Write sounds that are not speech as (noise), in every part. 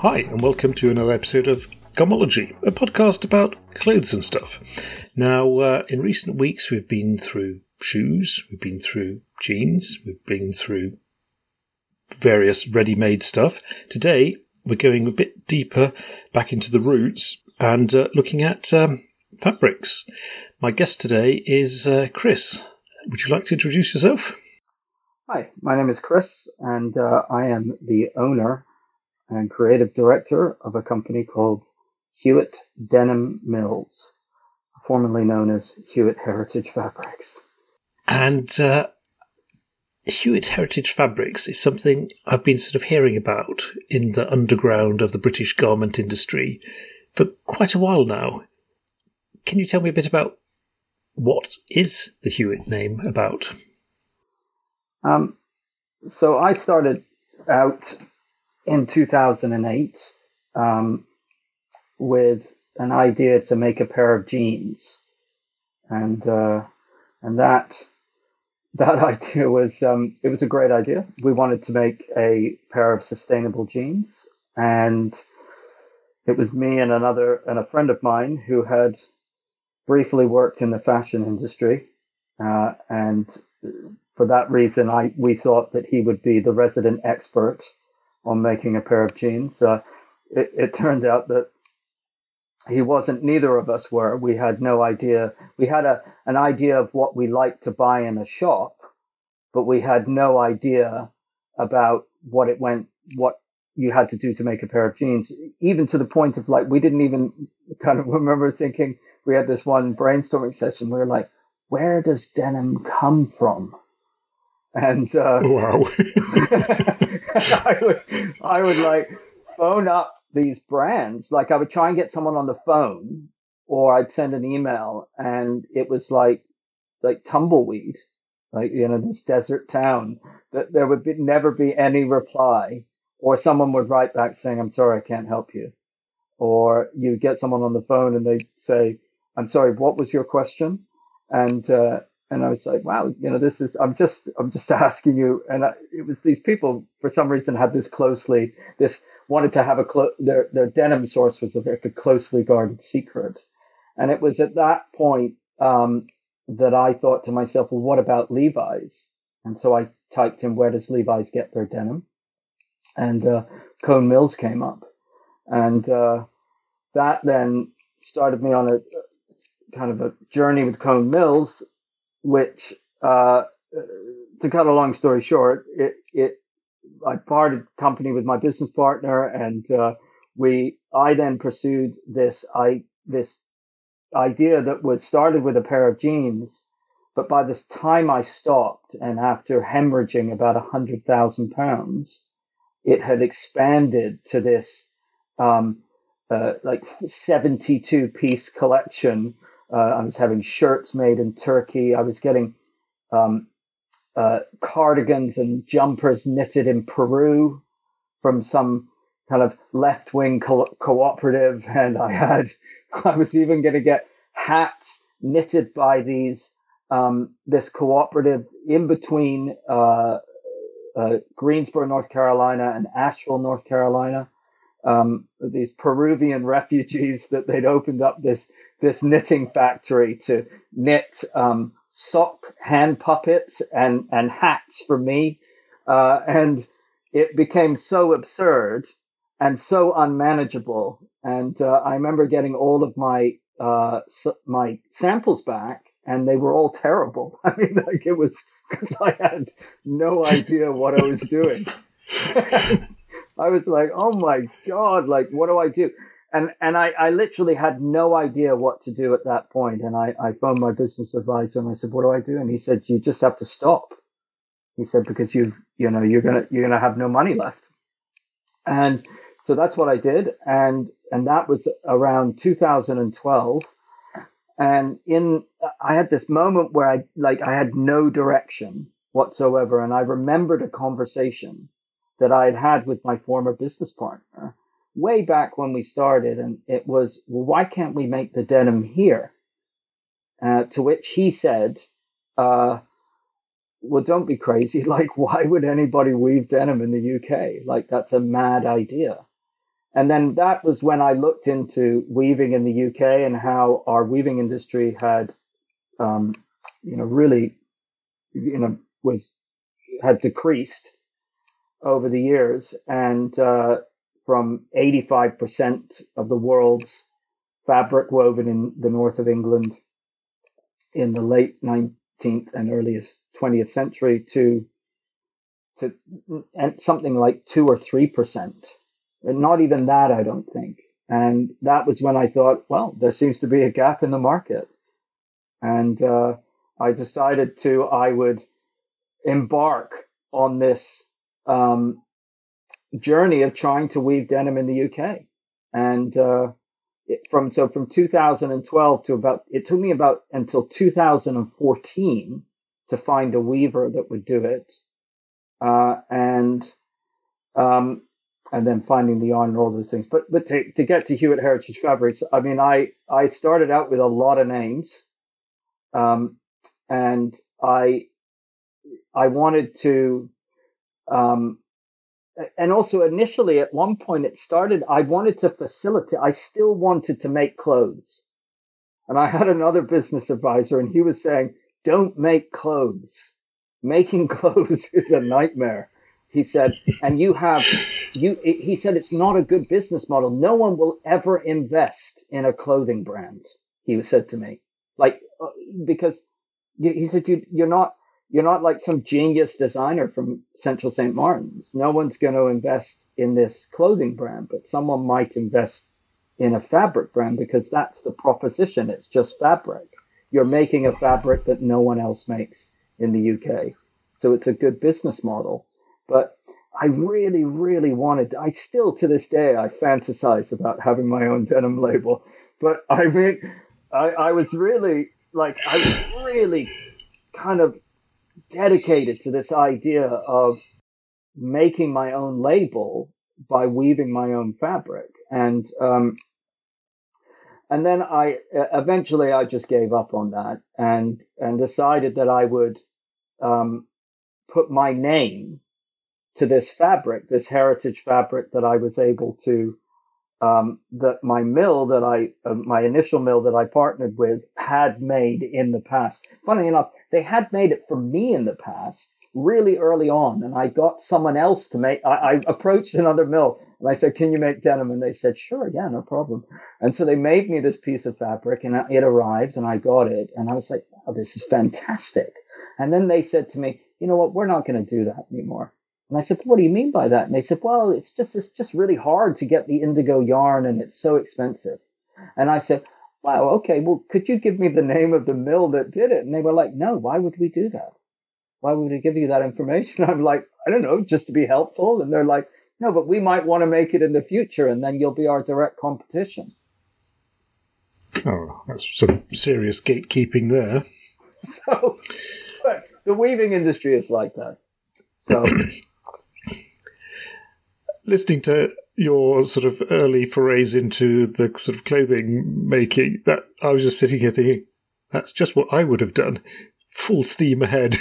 Hi, and welcome to another episode of Gomology, a podcast about clothes and stuff. Now, uh, in recent weeks, we've been through shoes, we've been through jeans, we've been through various ready made stuff. Today, we're going a bit deeper back into the roots and uh, looking at um, fabrics. My guest today is uh, Chris. Would you like to introduce yourself? Hi, my name is Chris, and uh, I am the owner and creative director of a company called Hewitt Denim Mills, formerly known as Hewitt Heritage Fabrics. And uh, Hewitt Heritage Fabrics is something I've been sort of hearing about in the underground of the British garment industry for quite a while now. Can you tell me a bit about what is the Hewitt name about? Um, so I started out in 2008 um, with an idea to make a pair of jeans, and uh, and that (laughs) that idea was um, it was a great idea. We wanted to make a pair of sustainable jeans, and it was me and another and a friend of mine who had briefly worked in the fashion industry, uh, and for that reason, I we thought that he would be the resident expert on making a pair of jeans. Uh, it, it turned out that he wasn't. Neither of us were. We had no idea. We had a an idea of what we liked to buy in a shop, but we had no idea about what it went, what you had to do to make a pair of jeans. Even to the point of like, we didn't even kind of (laughs) remember thinking. We had this one brainstorming session. We were like, where does denim come from? And uh, Wow. (laughs) I would, I would like phone up these brands. Like I would try and get someone on the phone, or I'd send an email, and it was like, like tumbleweed, like you know this desert town. That there would be, never be any reply, or someone would write back saying, "I'm sorry, I can't help you," or you get someone on the phone and they say, "I'm sorry, what was your question?" And uh, and I was like, wow, you know, this is, I'm just, I'm just (laughs) asking you. And I, it was these people, for some reason, had this closely, this wanted to have a, clo- their, their denim source was a very closely guarded secret. And it was at that point, um, that I thought to myself, well, what about Levi's? And so I typed in, where does Levi's get their denim? And, uh, Cone Mills came up. And, uh, that then started me on a kind of a journey with Cone Mills which, uh, to cut a long story short, it, it, I parted company with my business partner and, uh, we, I then pursued this, I, this idea that was started with a pair of jeans. But by this time I stopped and after hemorrhaging about a hundred thousand pounds, it had expanded to this, um, uh, like 72 piece collection uh, I was having shirts made in Turkey. I was getting um, uh, cardigans and jumpers knitted in Peru from some kind of left wing co- cooperative. (laughs) And I had, (laughs) I was even going to get hats knitted by these, um, this cooperative in between, uh, uh, Greensboro, North Carolina and Asheville, North Carolina um, these Peruvian refugees that they'd opened up this this knitting factory to knit um, sock hand puppets and and hats for me, uh, and it became so absurd and so unmanageable. And uh, I remember getting all of my uh, my samples back, and they were all terrible. (laughs) I mean, like it was because I had no idea what I was doing. (laughs) I was like, oh my God, like, what do I do? And, and I, I literally had no idea what to do at that point. And I, I phoned my business advisor and I said, what do I do? And he said, you just have to stop. He said, because you've, you know, you're going to, you're going to have no money left. And so that's what I did. And, and that was around 2012. And in, I had this moment where I, like, I had no direction whatsoever. And I remembered a conversation that I had had with my former business partner way back when we started. And it was, well, why can't we make the denim here? Uh, to which he said, uh, well, don't be crazy. (laughs) Like, why would anybody weave denim in the UK? Like, that's a mad idea. and then that was when I looked into weaving in the UK and how our weaving industry had, um, you know, really, you know, was had decreased over the years, and uh, from 85% of the world's fabric woven in the north of England in the late 19th and earliest 20th century to to something like two or three percent, not even that, I don't think. And that was when I thought, well, there seems to be a gap in the market, and uh, I decided to I would embark on this um, journey of trying to weave denim in the UK. And uh, it, from so from 2012 to about it took me about until 2014 to find a weaver that would do it, uh, and um, and then finding the yarn and all those things. But but to, to get to Hewitt Heritage Fabrics, I mean, I I started out with a lot of names, um, and I I wanted to um, and also initially at one point it started, I wanted to facilitate, I still wanted to make clothes. And I had another business advisor and he was saying, don't make clothes. Making (laughs) clothes is a nightmare. He said, and you have, you, he said, it's not a good business model. No one will ever invest in a clothing brand. He said to me, like, uh, because he said, you, you're not, you're not like some genius designer from Central St. Martin's. No one's going to invest in this clothing brand, but someone might invest in a fabric brand because that's the proposition. It's just fabric. You're making a fabric that no one else makes in the UK. So it's a good business model. But I really, really wanted, I still to this day, I fantasize about having my own denim label. But I mean, I, I was really like, I was really kind of dedicated to this idea of making my own label by weaving my own fabric. And, um, and then I eventually I just gave up on that and, and decided that I would, um, put my name to this fabric, this heritage fabric that I was able to, um, that my mill that I, uh, my initial mill that I partnered with had made in the past. Funny enough, they had made it for me in the past really early on. And I got someone else to make, I, I approached another mill and I said, can you make denim? And they said, sure. Yeah, no problem. And so they made me this piece of fabric and it arrived and I got it. And I was like, oh, this is fantastic. And then they said to me, you know what? We're not going to do that anymore. And I said, what do you mean by that? And they said, well, it's just, it's just really hard to get the indigo yarn and it's so expensive. And I said, wow, okay, well, could you give me the name of the mill that did it? And they were like, no, why would we do that? Why would we give you that information? (laughs) I'm like, I don't know, just to be helpful. And they're like, no, but we might want to make it in the future and then you'll be our direct competition. Oh, that's some serious gatekeeping there. (laughs) So, the weaving industry is like that. So, (clears throat) listening to your sort of early forays into the sort of clothing making, that I was just sitting here thinking, that's just what I would have done. Full steam ahead,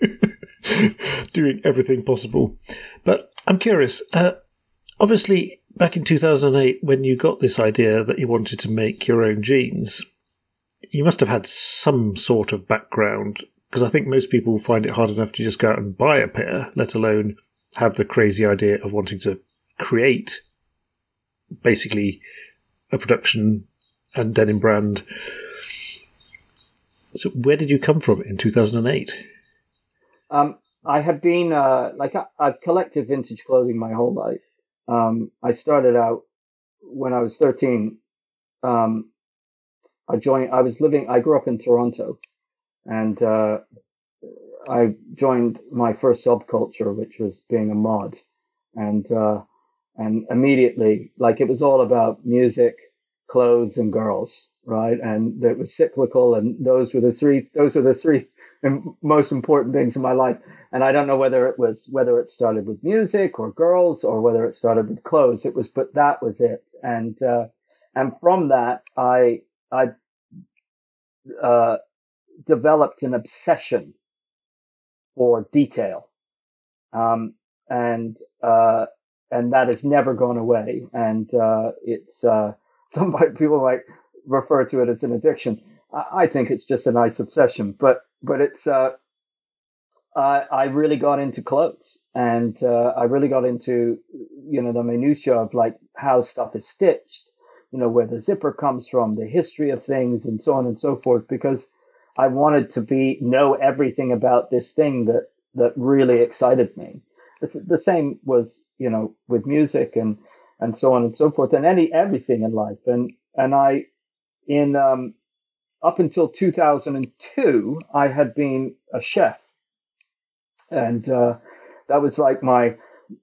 (laughs) doing everything possible. But I'm curious. Uh, obviously, back in 2008, when you got this idea that you wanted to make your own jeans, you must have had some sort of background because I think most people find it hard enough to just go out and buy a pair, let alone have the crazy idea of wanting to create basically a production and denim brand. So, where did you come from in 2008? Um, I have been uh, like I, have collected vintage clothing my whole life. Um, I started out when I was 13. Um, I joined. I was living. I grew up in Toronto, and uh, I joined my first subculture, which was being a mod, and uh, and immediately, like it was all about music, clothes, and girls, right? And it was cyclical, and those were the three. Those were the three (laughs) most important things in my life. And I don't know whether it was whether it started with music or girls or whether it started with clothes. It was, but that was it. And uh, and from that, I I uh, developed an obsession for detail. Um, and, uh, and that has never gone away. And uh, it's uh, (laughs) some people might refer to it as an addiction. I, I think it's just a nice obsession, but but it's uh, uh, I really got into clothes and uh, I really got into, you know, the minutiae of like how stuff is stitched, you know, where the zipper comes from, the history of things and so on and so forth, because I wanted to be, know everything about this thing that, that really excited me. The same was, you know, with music and, and so on and so forth and any, everything in life. And, and I, in, um, up until 2002, I had been a chef and uh, that was like my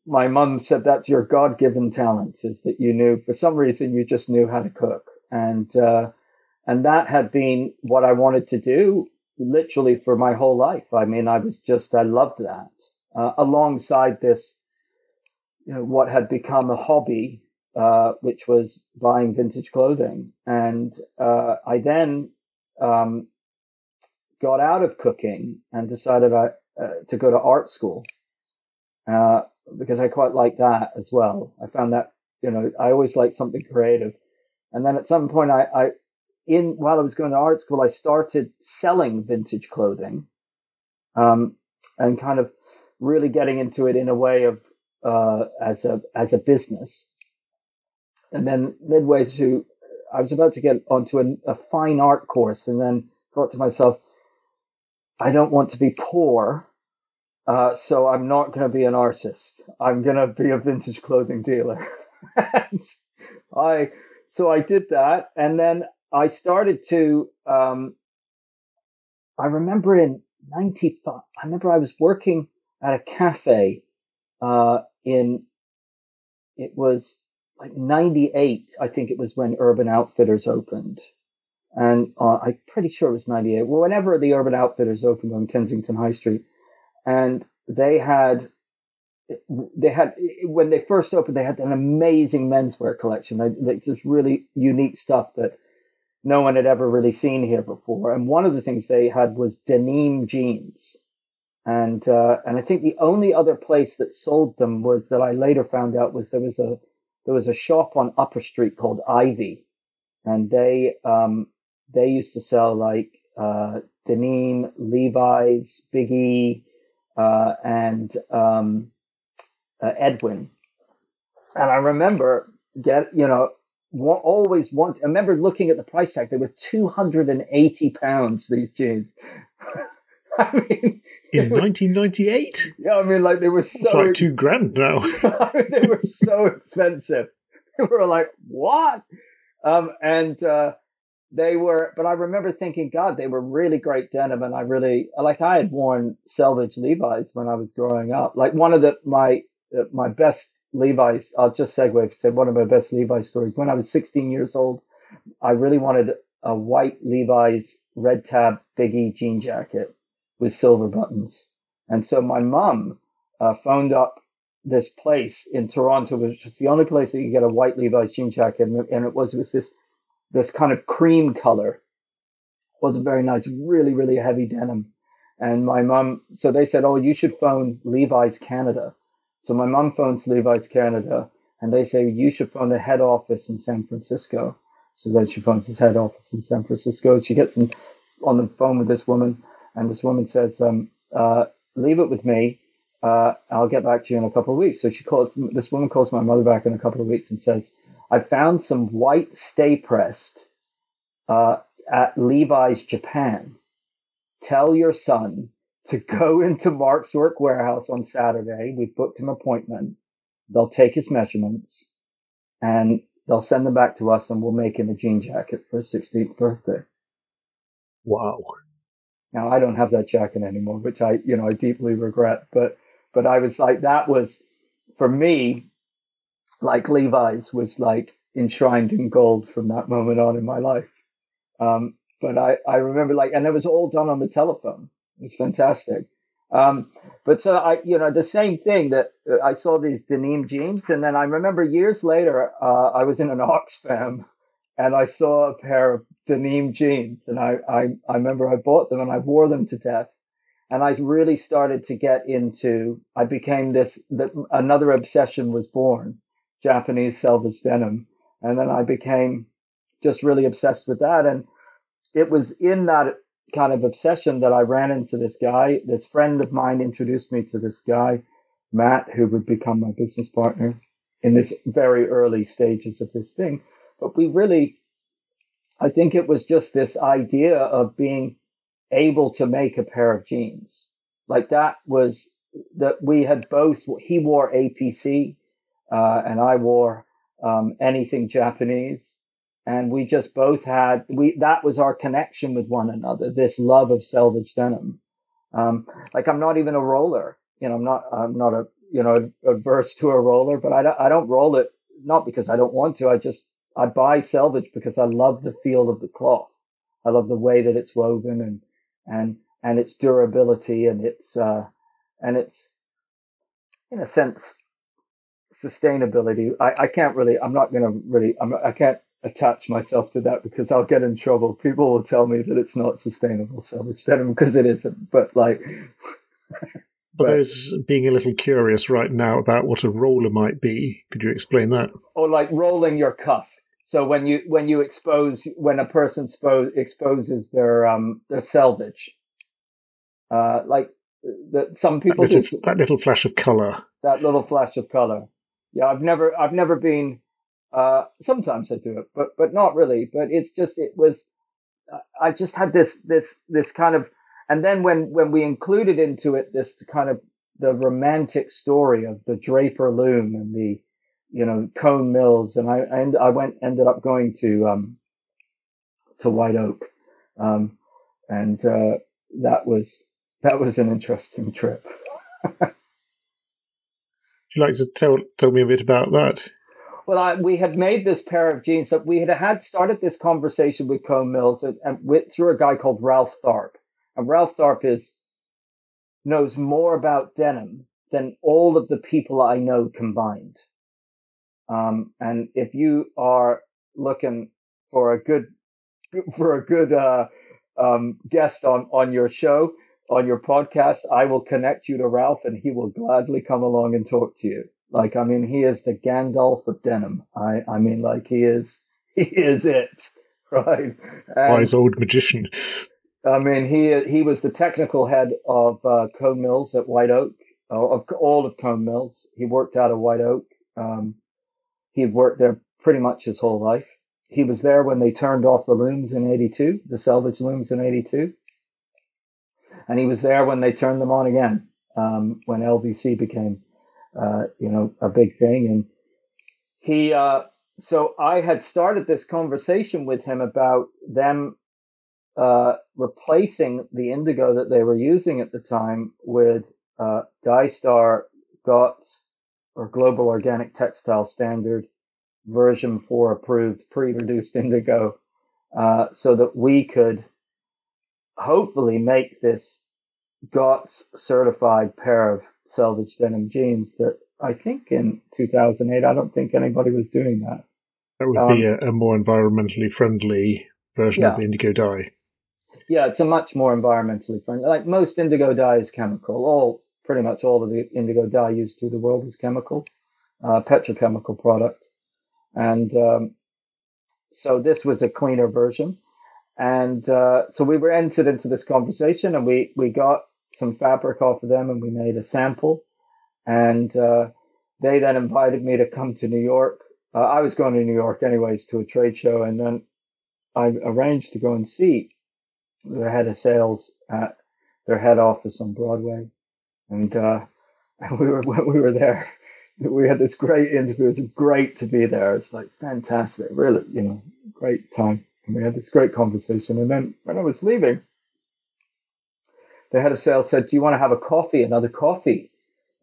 my mum said that's your God given talent is that you knew for some reason you just knew how to cook and uh, and that had been what I wanted to do literally for my whole life. I mean, I was just I loved that uh, alongside this you know what had become a hobby. Uh, which was buying vintage clothing, and uh, I then um, got out of cooking and decided I, uh, to go to art school uh, because I quite like that as well. I found that you know I always like something creative, and then at some point I, I in while I was going to art school I started selling vintage clothing, um, and kind of really getting into it in a way of uh, as a as a business. And then midway through, I was about to get onto a, a fine art course, and then thought to myself, I don't want to be poor. Uh, so I'm not going to be an artist. I'm going to be a vintage clothing dealer. (laughs) I, so I did that. And then I started to, um, I remember in 95, I remember I was working at a cafe, uh, in, it was like 98, I think it was when Urban Outfitters opened and uh, I'm pretty sure it was 98. Well, whenever the Urban Outfitters opened on Kensington High Street, and they had they had when they first opened, they had an amazing menswear collection. They, they just really unique stuff that no one had ever really seen here before. And one of the things they had was denim jeans, and uh, and I think the only other place that sold them was that I later found out was there was a there was a shop on Upper Street called Ivy, and they um, they used to sell like uh, Denim, Levi's, Biggie, uh, and um, uh, Edwin. And I remember get you know always want. I remember looking at the price tag; they were two hundred and eighty pounds. These jeans. (laughs) I mean, in 1998. Yeah, I mean, like they were so. It's like two grand now. I (laughs) mean, they were so expensive. We were like, what? Um, and uh, they were, but I remember thinking, God, they were really great denim. And I really, like, I had worn selvage Levi's when I was growing up. Like one of the, my, uh, my best Levi's, I'll just segue say one of my best Levi's stories. When I was 16 years old, I really wanted a white Levi's red tab biggie jean jacket with silver buttons. And so my mom uh, phoned up this place in Toronto, which was the only place that you could get a white Levi's jean jacket. And, and it was, it was this this kind of cream color. It Wasn't very nice, really, really heavy denim. And my mom, so they said, Oh, you should phone Levi's Canada. So my mom phones Levi's Canada and they say, You should phone the head office in San Francisco. So then she phones his head office in San Francisco. She gets on the phone with this woman and this woman says, um, uh, leave it with me. Uh, I'll get back to you in a couple of weeks. So she calls, this woman calls my mother back in a couple of weeks and says, I found some white stay pressed uh, at Levi's Japan. Tell your son to go (laughs) into Mark's Work Wearhouse on Saturday. We've booked an appointment. They'll take his measurements and they'll send them back to us and we'll make him a jean jacket for his 16th birthday. Wow. Now I don't have that jacket anymore, which I, you know, I deeply regret, but, but I was like, that was for me, like Levi's was like enshrined in gold from that moment on in my life. Um, but I, I remember like, and it was all done on the telephone. It was fantastic. Um, but so I, you know, the same thing that uh, I saw these denim jeans, and then I remember years later, uh, I was in an Oxfam, and I saw a pair of denim jeans, and I, I, I remember I bought them and I wore them to death, and I really started to get into. I became this. The, another obsession was born: Japanese selvage denim, and then I became just really obsessed with that. And it was in that kind of obsession that I ran into this guy. This friend of mine introduced me to this guy, Matt, who would become my business partner in this very early stages of this thing. But we really, I think it was just this idea of being able to make a pair of jeans. Like that was that we had both, he wore APC, uh, and I wore, um, anything Japanese. And we just both had, we, that was our connection with one another, this love of selvage denim. Um, like I'm not even a roller, you know, I'm not, I'm not a, you know, averse to a roller, but I don't, I don't roll it, not because I don't want to. I just, I buy selvage because I love the feel of the cloth. I love the way that it's woven and, and, and its durability and its, uh, and its, in a sense, sustainability. I, I can't really, I'm not going to really, I'm, I can't attach myself to that because I'll get in trouble. People will tell me that it's not sustainable selvage denim because it isn't. But like, (laughs) For those being a little curious right now about what a roller might be, could you explain that? Or like rolling your cuff. So when you when you expose when a person expo- exposes their um their selvage, uh, like that some people that little, that little flash of color. That little flash of color. Yeah, I've never I've never been. Uh, sometimes I do it, but but not really. But it's just it was. I just had this this this kind of and then when when we included into it this kind of the romantic story of the Draper loom and the you know cone mills, and I and I went ended up going to um, to White Oak, um, and uh, that was that was an interesting trip. (laughs) Would you like to tell tell me a bit about that? Well, I, we had made this pair of jeans. So we had had started this conversation with Cone Mills and, and with, through a guy called Ralph Tharpe, and Ralph Tharpe is knows more about denim than all of the people I know combined. Um, and if you are looking for a good (laughs) for a good uh, um, guest on on your show on your podcast, I will connect you to Ralph, and he will gladly come along and talk to you. Like I mean, he is the Gandalf of denim. I I mean, like he is (laughs) he is it, (laughs) right? And, Wise old magician. I mean, he he was the technical head of uh, Cone Mills at White Oak, uh, of all of Cone Mills. He worked out of White Oak. Um, he had worked there pretty much his whole life. He was there when they turned off the looms in '82, the selvage looms in '82, and he was there when they turned them on again um, when LVC became, uh, you know, a big thing. And he, uh, so I had started this conversation with him about them uh, replacing the indigo that they were using at the time with uh, Dystar GOTS or Global Organic Textile Standard version 4 approved pre-reduced indigo uh, so that we could hopefully make this GOTS certified pair of selvage denim jeans that I think in 2008, I don't think anybody was doing that. That would um, be a, a, more environmentally friendly version yeah. of the indigo dye. Yeah, it's a much more environmentally friendly. Like most indigo dye is chemical. All pretty much all of the indigo dye used through the world is chemical, uh, petrochemical product, and um, so this was a cleaner version. And uh, so we were entered into this conversation, and we we got some fabric off of them, and we made a sample. And uh, they then invited me to come to New York. Uh, I was going to New York anyways to a trade show, and then I arranged to go and see the head of sales at their head office on Broadway, and uh, (laughs) we were (laughs) we were there. We had this great interview. It was great to be there. It's like fantastic, really, you know, great time. And we had this great conversation. And then when I was leaving, the head of sales said, "Do you want to have a coffee? Another coffee?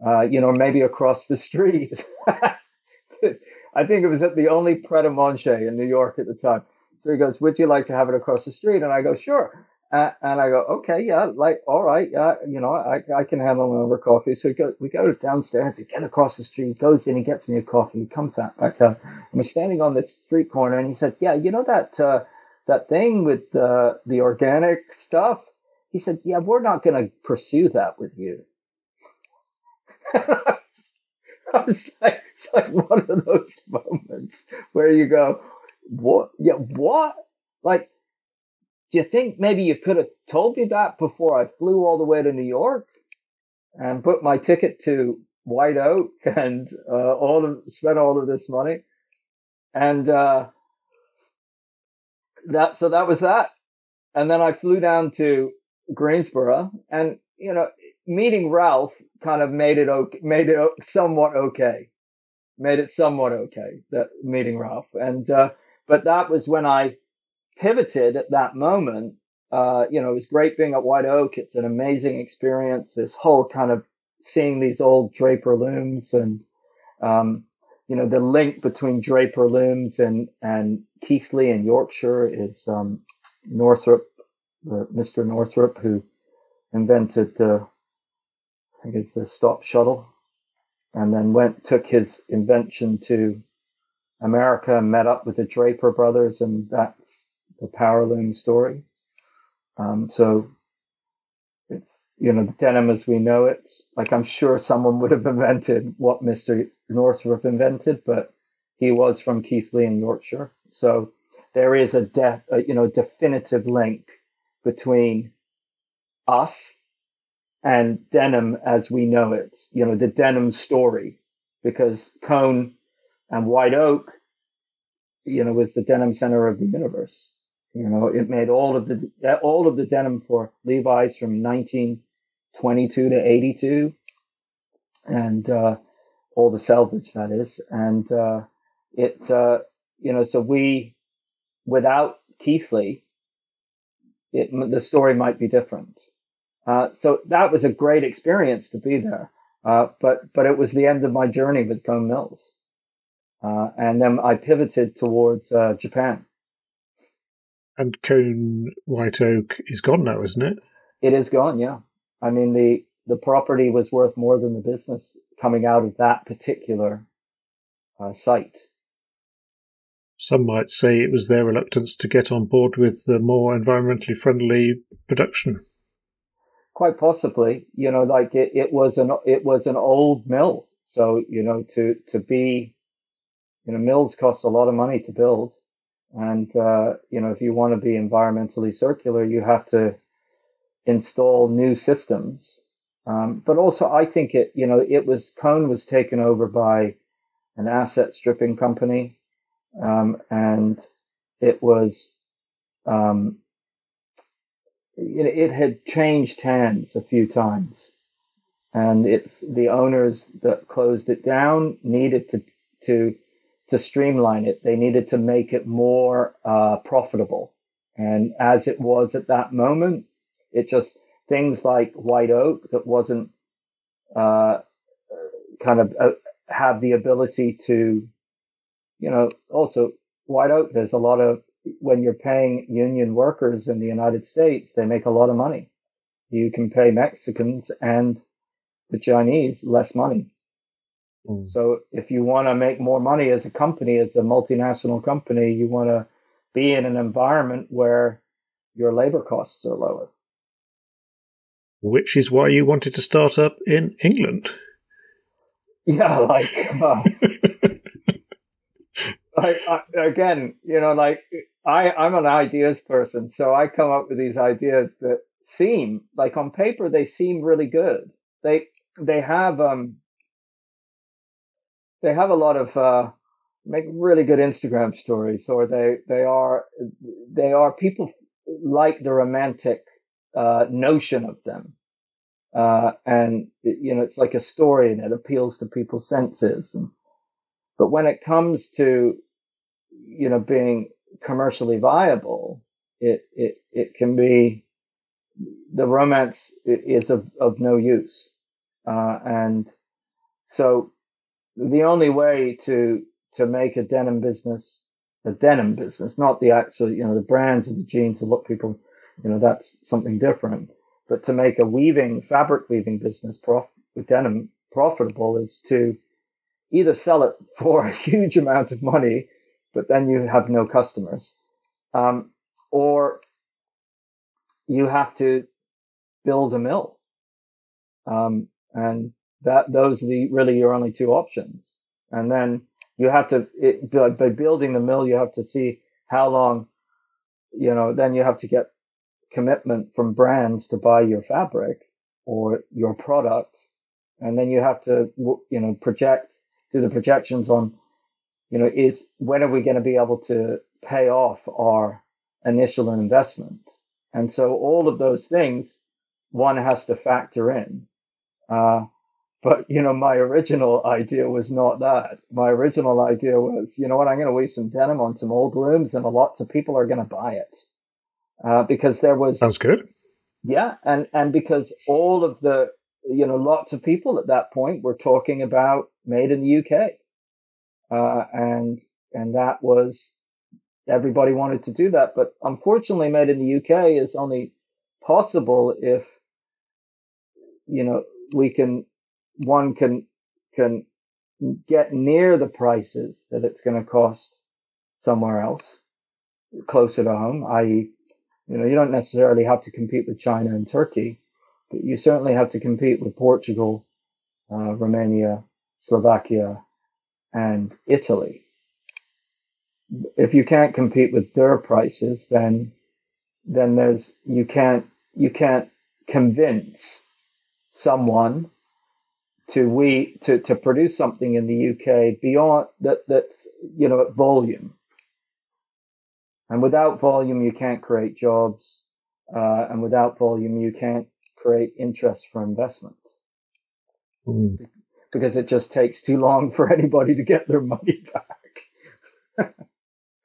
Uh, you know, maybe across the street." (laughs) I think it was at the only Pret a Manger in New York at the time. So he goes, "Would you like to have it across the street?" And I go, "Sure." Uh, and I go, "Okay, yeah, like, all right, yeah, you know, I, I can handle another coffee." So we go, we go downstairs, he get across the street, he goes in, he gets me a coffee, he comes out back down, and we're standing on this street corner, and he said, "Yeah, you know that uh, that thing with uh, the organic stuff." He said, yeah, we're not going to pursue that with you. (laughs) I was like, it's like one of those (laughs) moments where you go, what? Yeah, what? Like, do you think maybe you could have told me that before I flew all the way to New York and put my ticket to White Oak and uh, all of spent all of this money? And uh, that so that was that. And then I flew down to Greensboro, and you know, meeting Ralph kind of made it okay, made it somewhat okay, made it somewhat okay. That meeting Ralph, and uh, but that was when I pivoted at that moment. Uh, you know, it was great being at White Oak. It's an amazing experience. This whole kind of seeing these old Draper looms and, um, you know, the link between Draper looms and, and Keighley in Yorkshire is, um, Northrop, Mr. Northrop, who invented the, I think it's the stop shuttle and then went, took his invention to America and met up with the Draper brothers and that's the power loom story. Um, so it's, you know, the denim as we know it, like I'm sure someone would have invented what Mr. Northrop invented, but he was from Keighley in Yorkshire. So there is a, de- a you know, definitive link between us and denim as we know it, you know, the denim story, because Cone and White Oak, you know, was the denim center of the universe. You know, it made all of the all of the denim for Levi's from 1922 to 82, and uh, all the selvage that is, and uh, it uh, you know, so we without Keighley, it the story might be different. Uh, so that was a great experience to be there. Uh, but but it was the end of my journey with Cone Mills, uh, and then I pivoted towards uh, Japan. And Cone White Oak is gone now, isn't it? It is gone. Yeah, I mean the the property was worth more than the business coming out of that particular uh, site. Some might say it was their reluctance to get on board with the more environmentally friendly production quite possibly, you know, like it, it was an it was an old mill. So, you know, to to be you know, mills cost a lot of money to build. And uh, you know, if you want to be environmentally circular, you have to install new systems. Um, but also I think it, you know, it was Cone was taken over by an asset stripping company. Um, and it was um, it had changed hands a few times, and it's the owners that closed it down needed to to to streamline it. They needed to make it more uh, profitable, and as it was at that moment, it just things like white oak that wasn't uh, kind of uh, have the ability to, you know, also white oak. There's a lot of when you're paying union workers in the United States, they make a lot of money. You can pay Mexicans and the Chinese less money. Mm. So if you want to make more money as a company, as a multinational company, you want to be in an environment where your labor costs are lower. Which is why you wanted to start up in England. Yeah, like uh, (laughs) I, I, again, you know, like I, I'm an ideas person, so I come up with these ideas that seem like on paper they seem really good. They they have um they have a lot of uh make really good Instagram stories, or they they are they are people like the romantic uh, notion of them. Uh, and you know, it's like a story and it appeals to people's senses. And, but when it comes to you know, being commercially viable, it, it, it can be, the romance is of, of no use. Uh, and so the only way to, to make a denim business, a denim business, not the actual, you know, the brands and the jeans and what people, you know, that's something different. But to make a weaving, fabric weaving business prof- with denim profitable is to either sell it (laughs) for a huge amount of money but then you have no customers. Um, or you have to build a mill. Um, and that, those are the, really your only two options. And then you have to, it, by, by building the mill, you have to see how long, you know, then you have to get commitment from brands to buy your fabric or your product. And then you have to, you know, project, do the projections on, you know, is when are we going to be able to pay off our initial investment? And so all of those things one has to factor in. Uh, but you know, my original idea was not that. My original idea was, you know what, I'm going to weave some denim on some old looms, and lots of people are going to buy it uh, because there was sounds good. Yeah, and and because all of the you know lots of people at that point were talking about made in the UK, uh, and and that was everybody wanted to do that, but unfortunately, made in the UK is only possible if you know we can one can can get near the prices that it's going to cost somewhere else closer to home, i.e., you know, you don't necessarily have to compete with China and Turkey, but you certainly have to compete with Portugal, uh, Romania, Slovakia, and Italy. If you can't compete with their prices, then then there's you can't you can't convince someone to we to, to produce something in the UK beyond that that's you know at volume. And without volume, you can't create jobs, uh, and without volume, you can't create interest for investment mm. Because it just takes too long for (laughs) anybody to get their money back.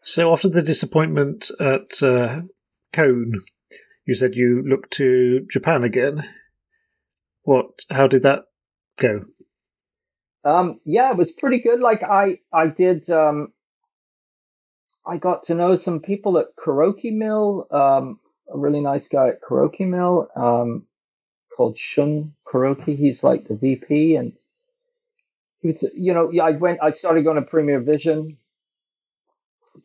so after the disappointment at uh, Cone, you said you looked to Japan again. What? How did that go? Um, yeah, it was pretty good. Like I, I did. Um, I got to know some people at Kuroki Mill. Um, a really nice guy at Kuroki Mill, um, called Shun Kuroki. He's like the VP, and you know, yeah. I went. I started going to Premier Vision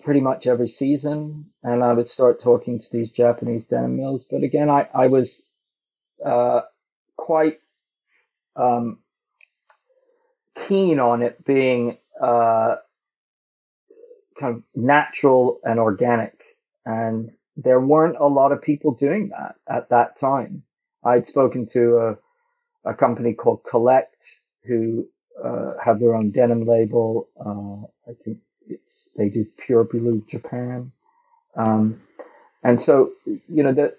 pretty much every season, and I would start talking to these Japanese denim mills. But again, I, I was uh, quite um, keen on it being uh, kind of natural and organic. And there weren't a lot of people doing that at that time. I'd spoken to a, a company called Collect who uh, have their own denim label. Uh, I think it's they do Pure Blue Japan. Um, and so, you know, that,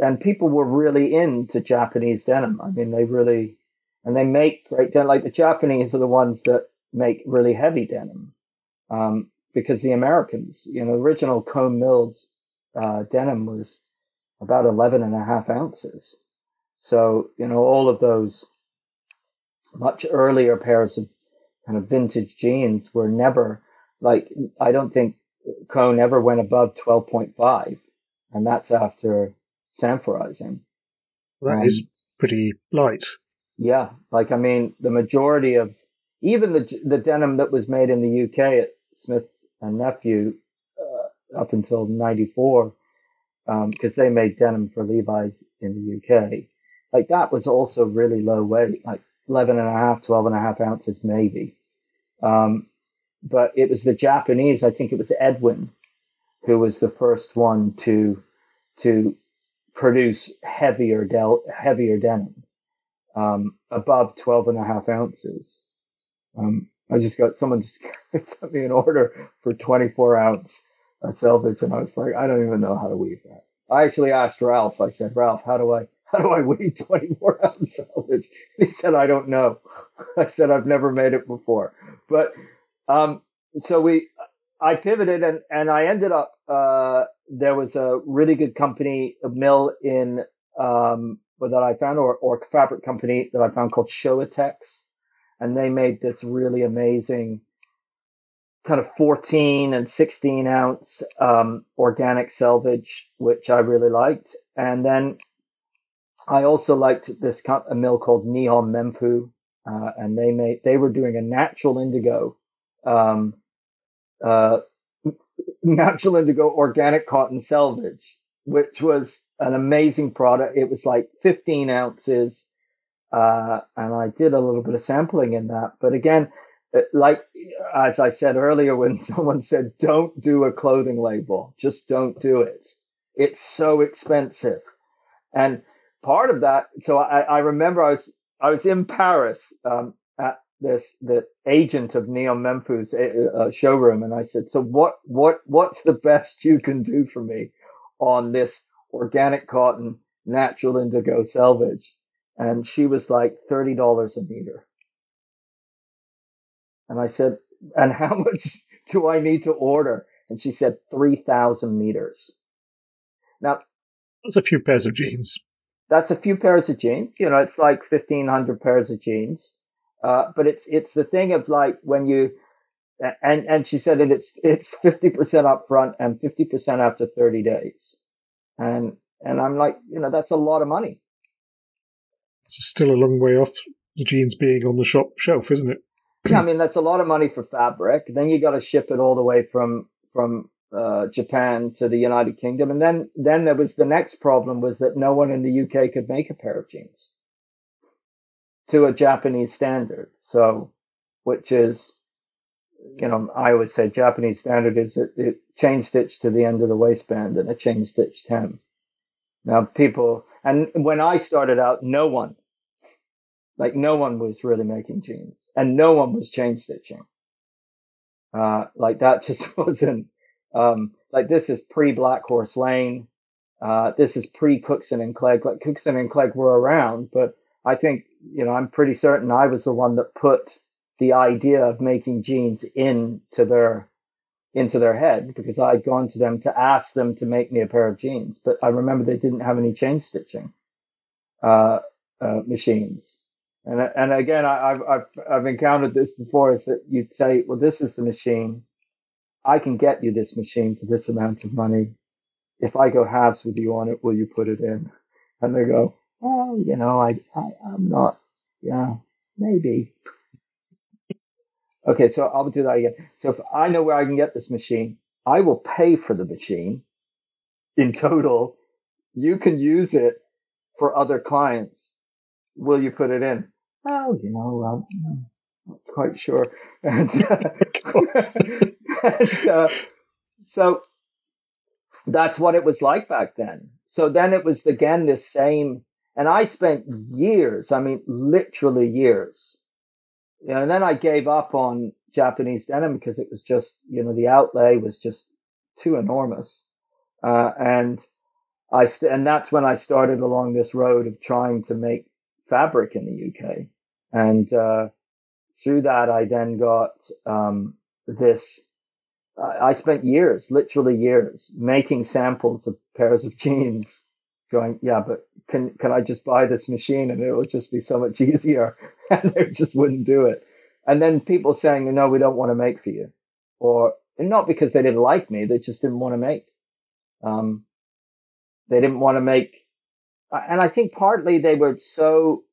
and people were really into Japanese denim. I mean, they really, and they make great denim. Like the Japanese are the ones that make really heavy denim, um, because the Americans, you know, original Cone Mills uh, denim was about 11 and a half ounces. So, you know, all of those much earlier pairs of kind of vintage jeans were never like, I don't think Cone ever went above 12.5. And that's after sanforizing. That um, is pretty light. Yeah. Like, I mean, the majority of even the, the denim that was made in the UK at Smith and Nephew, uh, up until 94, um, cause they made denim for Levi's in the UK. Like that was also really low weight, like 11 and a half, 12 and a half ounces maybe. Um, but it was the Japanese, I think it was Edwin, who was the first one to, to produce heavier del- heavier denim, um, above 12 and a half ounces. Um, I just got someone just (laughs) sent me an order for 24 ounce selvage, and I was like, I don't even know how to weave that. I actually asked Ralph. I said, Ralph, how do I (laughs) how do I weave 24 ounce selvage? He said, I don't know. (laughs) I said, I've never made it before, but um, so we I pivoted and and I ended up uh, there was a really good company, a mill in um, that I found, or or fabric company that I found called Showatex, and they made this really amazing kind of 14 and 16 ounce um, organic selvage, which I really liked. And then I also liked this a mill called Nihon Mempu, uh, and they made they were doing a natural indigo, um, uh, (laughs) natural indigo organic cotton selvage which was an amazing product. It was like 15 ounces. Uh, and I did a little bit of sampling in that. But again, like as I said earlier, when (laughs) someone said, don't do a clothing label, just don't do it. It's so expensive. And part of that, so I, I remember I was, I was in Paris, um, at this, the agent of Nihon Menpu's uh, uh, showroom. And I said, so what, what, what's the best you can do for me on this organic cotton, natural indigo selvage? And she was like $30 a meter. And I said, and how (laughs) much do I need to order? And she said, 3,000 meters. Now, that's a few pairs of jeans. That's a few pairs of jeans. You know, it's like 1,500 pairs of jeans. Uh, but it's, it's the thing of like when you, and, and she said that it's, it's 50% up front and 50% after 30 days. And, and I'm like, you know, that's a lot of money. It's still a long way off the jeans being on the shop shelf, isn't it? yeah, I mean that's a lot of money for fabric. Then you got to ship it all the way from from uh, Japan to the United Kingdom, and then then there was the next problem was that no one in the UK could make a pair of jeans to a Japanese standard. So, which is, you know, I would say Japanese standard is it, it chain stitch to the end of the waistband and a chain stitch hem. Now people, and when I started out, no one, like no one was really making jeans and no one was chain stitching. Uh, like that (laughs) just wasn't, um, like this is pre Blackhorse Lane. Uh, this is pre Cookson and Clegg. Like Cookson and Clegg were around, but I think, you know, I'm pretty certain I was the one that put the idea of making jeans into their, into their head because I'd gone to them to ask them to make me a pair of jeans, but I remember they didn't have any chain stitching, uh, uh, machines. And and again, I, have I've I've encountered this before. Is that you'd say, well, this is the machine. I can get you this machine for this amount of money. If I go halves with you on it, will you put it in? And they go, oh, you know, I, I I'm not. Yeah, maybe. Okay, so I'll do that again. So if I know where I can get this machine, I will pay for the machine in total. You can use it for other clients. Will you put it in? oh, you know, I'm not quite sure. And, (laughs) (laughs) (laughs) so that's what it was like back then. So then it was again this same, and I spent years, I mean, literally years. You know, and then I gave up on Japanese denim because it was just, you know, the outlay was just too enormous. Uh, and I, st- and that's when I started along this road of trying to make fabric in the UK. And, uh, through that, I then got, um, this, I spent years, literally years, making samples of pairs of jeans going, yeah, but can, can I just buy this machine and it'll just be so much (laughs) easier? (laughs) and they just wouldn't do it. And then people saying, no, we don't want to make for you. Or not because they didn't like me, they just didn't want to make. Um, they didn't want to make, and I think partly they were so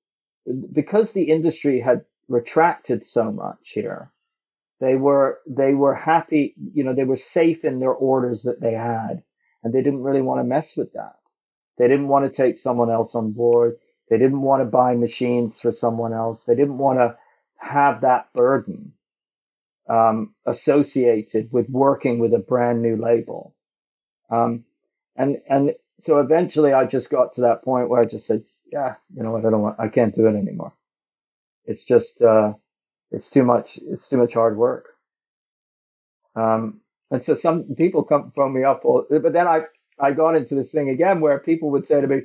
because the industry had retracted so much here, they were they were happy, you know, they were safe in their orders that they had, and they didn't really want to mess with that. They didn't want to take someone else on board. They didn't want to buy machines for someone else. They didn't want to have that burden um, associated with working with a brand new label. Um, and and so eventually, I just got to that point where I just said, yeah, you know what? I don't want, I can't do it anymore. It's just, uh, it's too much, it's too much hard work. Um, and so some people come phone me up, but then I, I got into this thing again where people would say to me,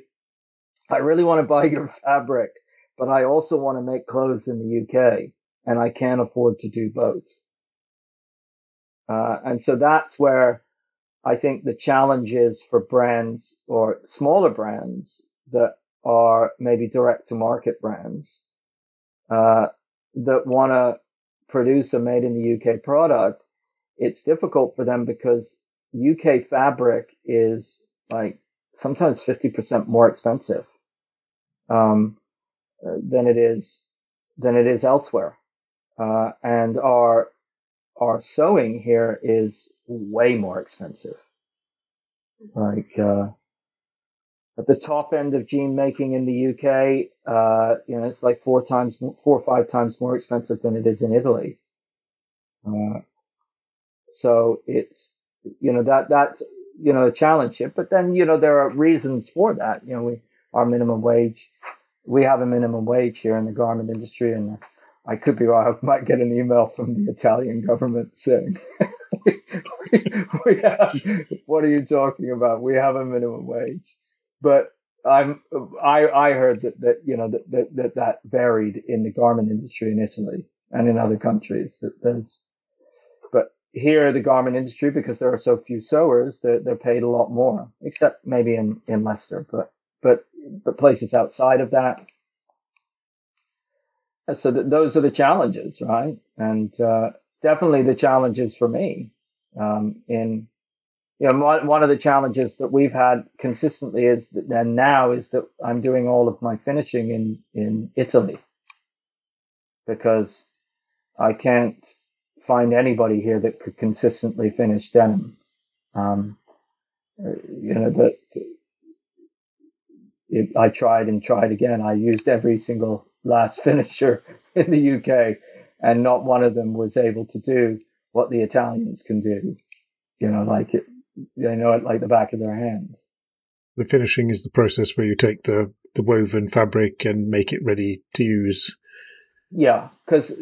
I really want to buy your fabric, but I also want to make clothes in the UK and I can't afford to do both. Uh, and so that's where I think the challenge is for brands or smaller brands that are maybe direct to market brands uh, that want to produce a made in the UK product, it's difficult for them because UK fabric is like sometimes 50% more expensive um, than it is than it is elsewhere. Uh, and our our sewing here is way more expensive. Like uh, at the top end of jean making in the UK, uh, you know, it's like four times, four or five times more expensive than it is in Italy. Uh, so it's, you know, that, that's, you know, a challenge here. But then, you know, there are reasons for that. You know, we, our minimum wage, we have a minimum wage here in the garment industry and I could be wrong. (laughs) I might get an email from the Italian government saying, (laughs) we, we have, what are you talking about? We have a minimum wage. But I'm, I, I heard that, that, you know, that, that, that, varied in the garment industry in Italy and in other countries that there's, but here the garment industry, because there are so few sewers, they're, they're paid a lot more, except maybe in, in Leicester, but, but, but places outside of that. So th- those are the challenges, right? And, uh, definitely the challenges for me, um, in, you know, one, one of the challenges that we've had consistently is that then now is that I'm doing all of my finishing in, in Italy because I can't find anybody here that could consistently finish denim. Um, you know, that I tried and tried again. I used every single last (laughs) finisher in the UK and not one of them was able to do what the Italians can do. You know, like it, they know it like the back of their hands. The finishing is the process where you take the, the woven fabric and make it ready to use. Yeah, because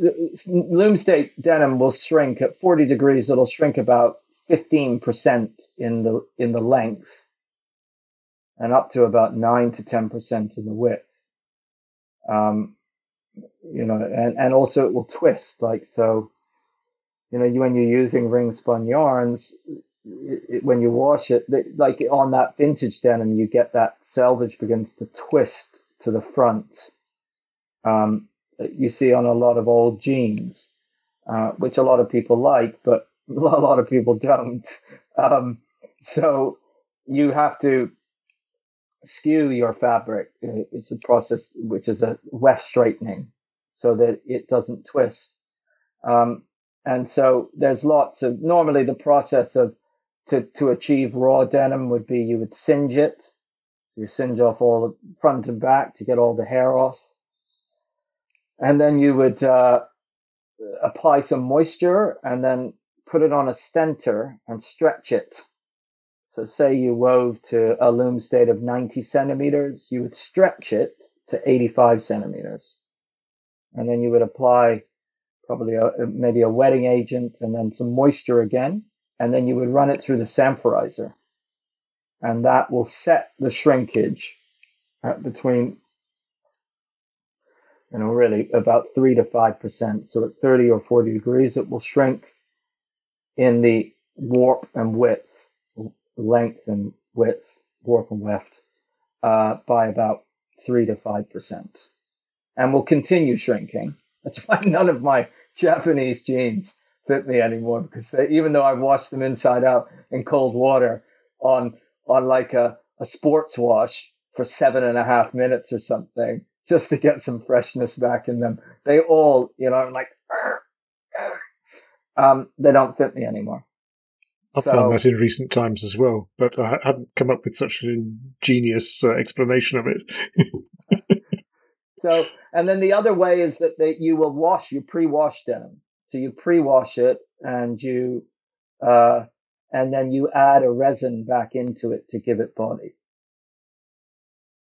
loom state denim will shrink at 40 degrees. It'll shrink about 15% in the in the length, and up to about nine to 10% in the width. Um, you know, and and also it will twist like so. You know, when you're using ring spun yarns, it, when you wash it, like on that vintage denim, you get that selvage begins to twist to the front. Um, you see on a lot of old jeans, uh, which a lot of people like, but (laughs) a lot of people don't. Um, so you have to skew your fabric. It's a process which is a weft straightening so that it doesn't twist. Um, and so there's lots of, normally the process of to, to achieve raw denim would be you would singe it. You singe off all the front and back to get all the hair off. And then you would, uh, apply some moisture and then put it on a stenter and stretch it. So say you wove to a loom state of 90 centimeters, you would stretch it to 85 centimeters. And then you would apply probably a, maybe a wetting agent and then some moisture again and then you would run it through the sanforizer. And that will set the shrinkage at between, you know, really about three to five percent. So at 30 or 40 degrees, it will shrink in the warp and width, length and width, warp and weft, uh, by about three to five percent. And will continue shrinking. That's (laughs) why none of my Japanese jeans fit me anymore because they, even though I've washed them inside out in cold water on on like a, a sports wash for seven and a half minutes or something just to get some freshness back in them, they all, you know, I'm like, um, they don't fit me anymore. I've so, found that in recent times as well, but I hadn't come up with such an ingenious uh, explanation of it. (laughs) so, and then the other way is that they, you will wash, you pre-wash denim. So you pre-wash it and you, uh, and then you add a resin back into it to give it body.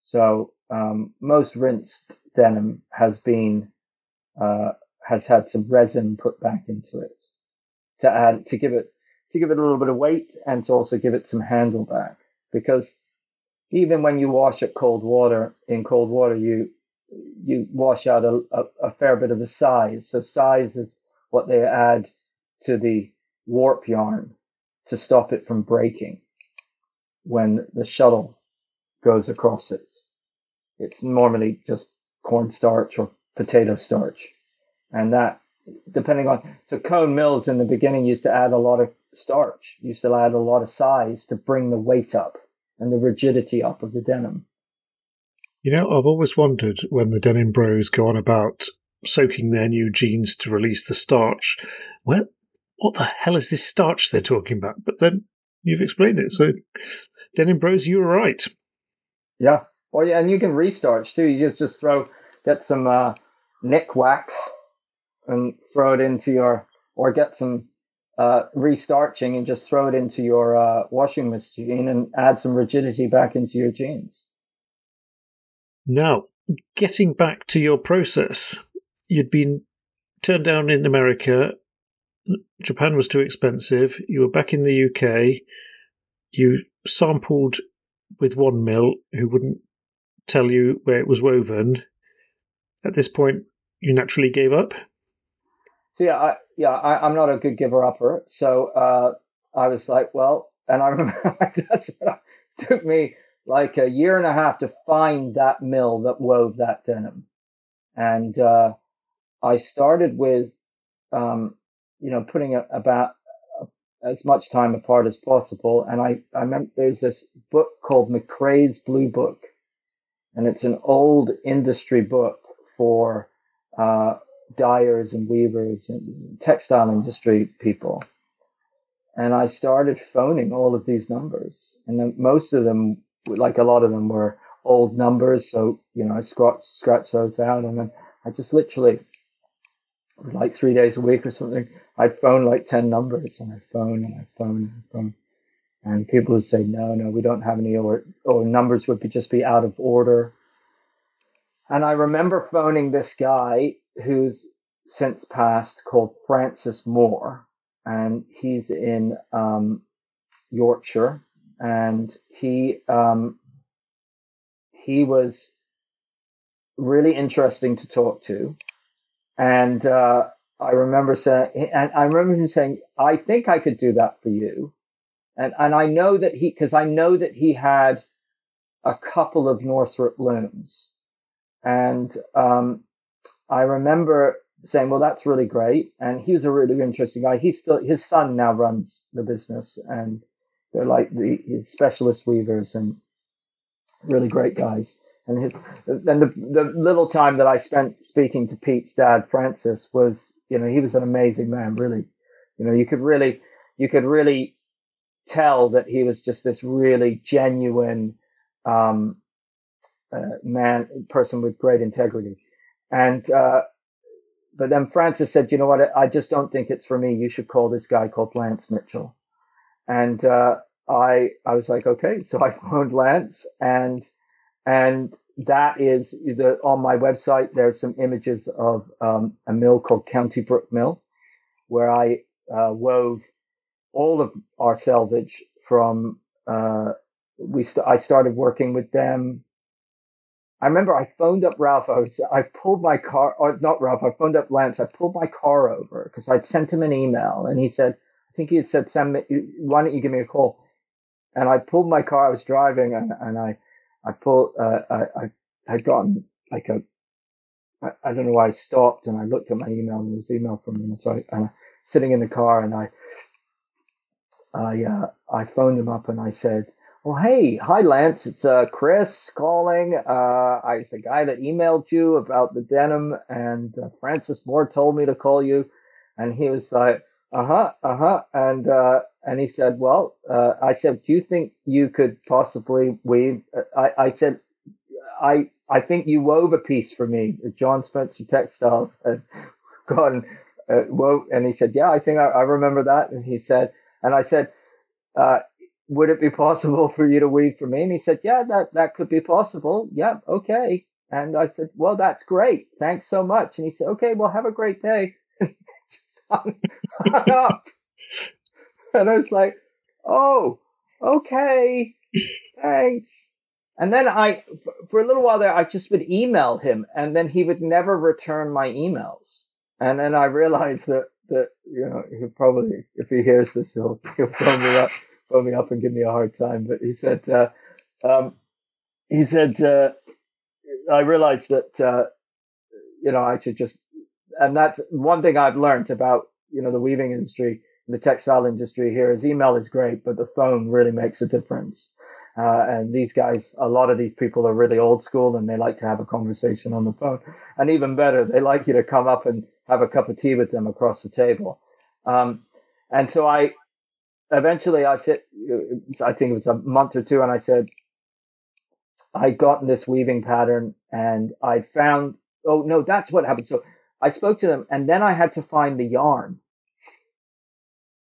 So, um, most rinsed denim has been, uh, has had some resin put back into it to add, to give it, to give it a little bit of weight and to also give it some handle back because even when you wash it cold water in cold water, you, you wash out a, a, a fair bit of the size. So size is what they add to the warp yarn to stop it from breaking when the shuttle goes across it. It's normally just cornstarch or potato starch. And that, depending on, so Cone Mills in the beginning used to add a lot of starch, used to add a lot of size to bring the weight up and the rigidity up of the denim. You know, I've always wondered when the denim bros go on about soaking their new jeans to release the starch. Well, what the hell is this starch they're talking about? But then you've explained it. So, Denim Bros, you were right. Yeah. Well, yeah, and you can restarch too. You just just throw get some uh, Nikwax and throw it into your, or get some uh, restarching and just throw it into your uh, washing machine and add some rigidity back into your jeans. Now, getting back to your process, you'd been turned down in America. Japan was too expensive. You were back in the UK. You sampled with one mill who wouldn't tell you where it was woven. At this point, you naturally gave up. So yeah, I, yeah, I, am not a good giver upper. So uh, I was like, well, and I (laughs) remember what it took me like a year and a half to find that mill that wove that denim, and uh, I started with, um, you know, putting a, about as much time apart as possible. And I, I remember there's this book called McCrae's Blue Book, and it's an old industry book for uh, dyers and weavers and textile industry people. And I started phoning all of these numbers, and then most of them, like a lot of them, were old numbers. So you know, I scratch scratch those out, and then I just literally, like three days a week or something, I'd phone like ten numbers, and I phone and I phone and I phone, and people would say, no, no, we don't have any, or or numbers would be just be out of order. And I remember phoning this guy who's since passed called Francis Moore, and he's in um, Yorkshire, and he um, he was really interesting to talk to, and uh, I remember saying, and I remember him saying, "I think I could do that for you," and and I know that he because I know that he had a couple of Northrop looms, and um, I remember saying, "Well, that's really great," and he was a really interesting guy. He's still his son now runs the business, and they're like the specialist weavers and really great guys. And his, and the the little time that I spent speaking to Pete's dad, Francis, was you know he was an amazing man. Really, you know you could really you could really tell that he was just this really genuine um, uh, man person with great integrity. And, uh, but then Francis said, you know what? I just don't think it's for me. You should call this guy called Lance Mitchell. And, uh, I, I was like, okay. (laughs) So I phoned Lance and, and that is the, on my website. There's some images of, um, a mill called County Brook Mill where I, uh, wove all of our selvage from, uh, we, st- I started working with them I remember I phoned up Ralph. I was, I pulled my car, or not Ralph. I phoned up Lance. I pulled my car over because I'd sent him an email, and he said, I think he had said, "Send me. Why don't you give me a call?" And I pulled my car. I was driving, and, and I, I pulled. Uh, I, I had gotten like a. I, I don't know why I stopped, and I looked at my email, and there was email from him. So I, and I, sitting in the car, and I, I, uh, I phoned him up, and I said, well, hey, hi, Lance. It's uh, Chris calling. Uh, I was the guy that emailed you about the denim, and uh, Francis Moore told me to call you. And he was like, uh huh, uh huh. And and he said, well, uh, I said, do you think you could possibly weave? I, I said, I I think you wove a piece for me John Spencer Textiles and (laughs) gone uh, wove. And he said, yeah, I think I, I remember that. And he said, and I said, uh, would it be possible for you to weave for me? And he said, yeah, that, that could be possible. Yeah. Okay. And I said, well, that's great. Thanks so much. And he said, okay, well, have a great day. (laughs) hung up. (laughs) (laughs) And I was like, oh, okay. (laughs) Thanks. And then I, for a little while there, I just would email him and then he would never return my emails. And then I realized that, that, you know, he probably, if he hears this, he'll, (laughs) he'll phone me up phone me up and give me a hard time. But he said, uh, um, he said, uh, I realized that, uh, you know, I should just, and that's one thing I've learned about, you know, the weaving industry, the textile industry here is email is great, but the phone really makes a difference. Uh, and these guys, a lot of these people are really old school and they like to have a conversation on the phone. And even better, they like you to come up and have a cup of tea with them across the table. Um, and so I, eventually I said, I think it was a month or two, and I said, I got this weaving pattern and I found, oh no, that's what happened. So I spoke to them and then I had to find the yarn.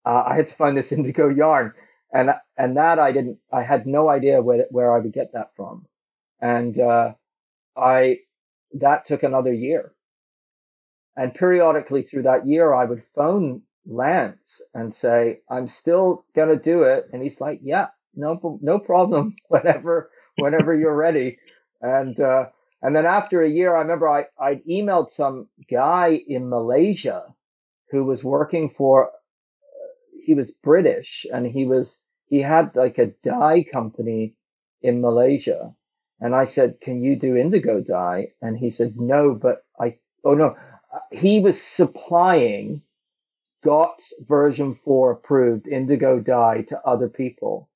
Uh, I had to find this (laughs) indigo yarn and, and that I didn't, I had no idea where, where I would get that from. And, uh, I, that took another year. And periodically through that year, I would phone Lance and say, I'm still to do it. And he's like, yeah, no, no problem. (laughs) Whenever, whenever you're ready. And, uh, and then after a year, I remember I, I emailed some guy in Malaysia who was working for, he was British and he was, he had like a dye company in Malaysia. And I said, can you do indigo dye? And he said, no, but I, oh no, he was supplying GOTS version 4 approved indigo dye to other people.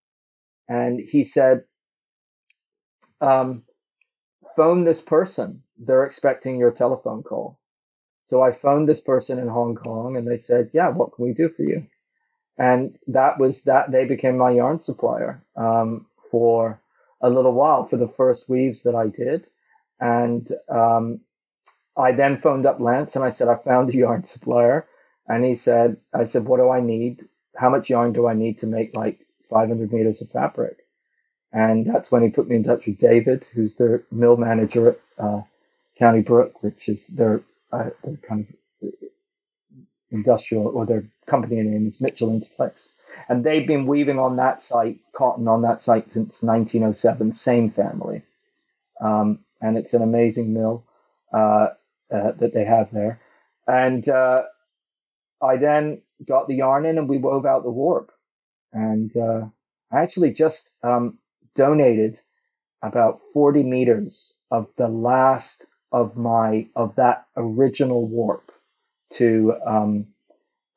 And he said, um, phone this person. They're expecting your telephone call. So I phoned this person in Hong Kong and they said, yeah, what can we do for you? And that was that they became my yarn supplier, um, for a little while for the first weaves that I did. And, um, I then phoned up Lance and I said, I found a (laughs) yarn supplier. And he said, I said, what do I need? How much yarn do I need to make like 500 meters of fabric? And that's when he put me in touch with David, who's the mill manager at uh, County Brook, which is their, uh, their kind of industrial or their company name is Mitchell Interflex. And they've been weaving on that site, cotton on that site since 1907, same family. Um, and it's an amazing mill uh, uh that they have there. And uh, I then got the yarn in and we wove out the warp. And uh, I actually just um, donated about 40 meters of the last of my of that original warp to um,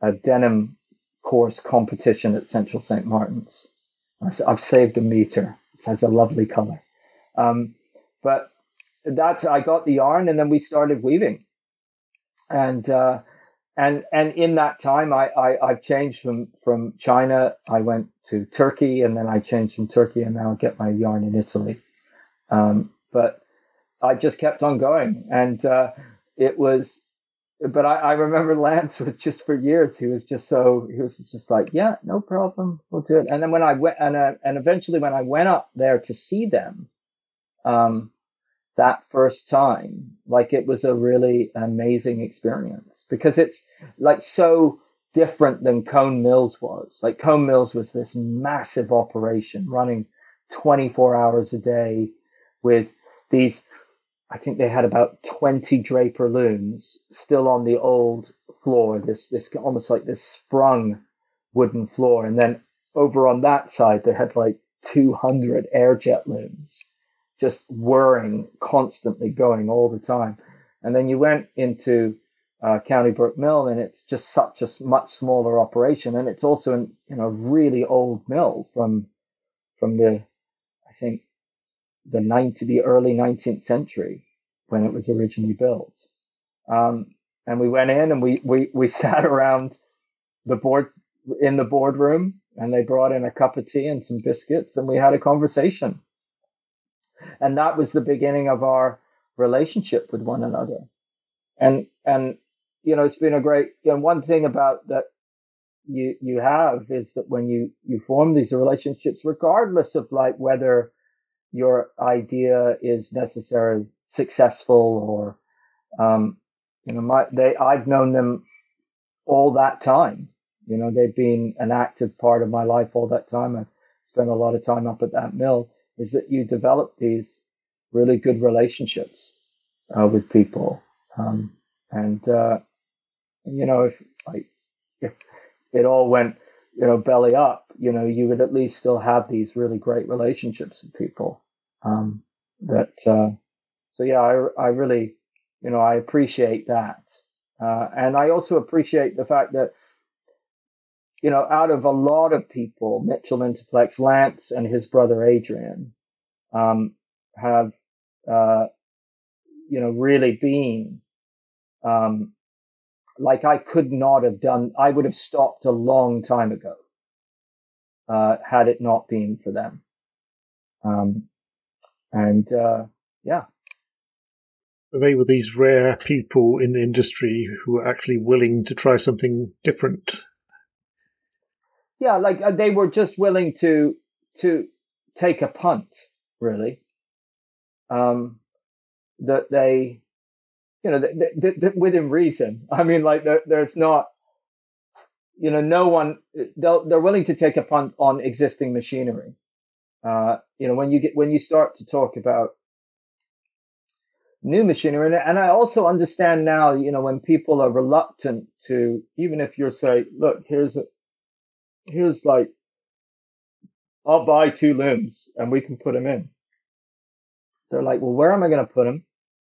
a denim course competition at Central St. Martin's. I've saved a meter. It has a lovely color. Um, but that I got the yarn and then we started weaving. And uh, and and in that time I, I I've changed from from China. I went to Turkey and then I changed from Turkey and now I get my yarn in Italy. Um, but I just kept on going and uh, it was. But I, I remember (laughs) Lance was just for years. He was just so he was just like, yeah, no problem, we'll do it. And then when I went and uh, and eventually when I went up there to see them, um, that first time, like it was a really amazing experience because it's like so different than Cone Mills was. Like Cone Mills was this massive operation running 24 hours a day with these, I think they had about 20 Draper looms still on the old floor, this, this almost like this sprung wooden floor. And then over on that side, they had like 200 airjet looms just whirring constantly going all the time. And then you went into uh, County Brook Mill, and it's just such a much smaller operation, and it's also in, you know really old mill from from the I think the 90, the early 19th century when it was originally built. Um, and we went in and we, we, we (laughs) sat around the board in the boardroom and they brought in a cup of tea and some biscuits and we had a conversation. And that was the beginning of our relationship with one another. And, and you know, it's been a great, you know, one thing about that you, you have is that when you, you form these relationships, regardless of like whether your idea is necessarily successful or, um, you know, my, they, I've known them all that time. You know, they've been an active part of my life all that time. I've spent a lot of time up at that mill is that you develop these really good relationships uh, with people. Um, and, uh, you know, if if it all went, you know, belly up, you know, you would at least still have these really great relationships with people. Um, that uh, so yeah, I I really, you know, I appreciate that, uh, and I also appreciate the fact that. You know, out of a lot of people, Mitchell Interflex, Lance and his brother Adrian, um, have, uh, you know, really been, um, like I could not have done, I would have stopped a long time ago, uh, had it not been for them. Um, And uh, yeah. They were these rare people in the industry who were actually willing to try something different. Yeah, like uh, they were just willing to to take a punt, really. Um, that they, you know, they, they, they, within reason. I mean, like there, there's not, you know, no one they'll, they're willing to take a punt on existing machinery. Uh, you know, when you get when you start to talk about new machinery, and I also understand now, you know, when people are reluctant to, even if you're say, look, here's a, here's like, I'll buy two looms and we can put them in. They're like, well, where am I going to put them?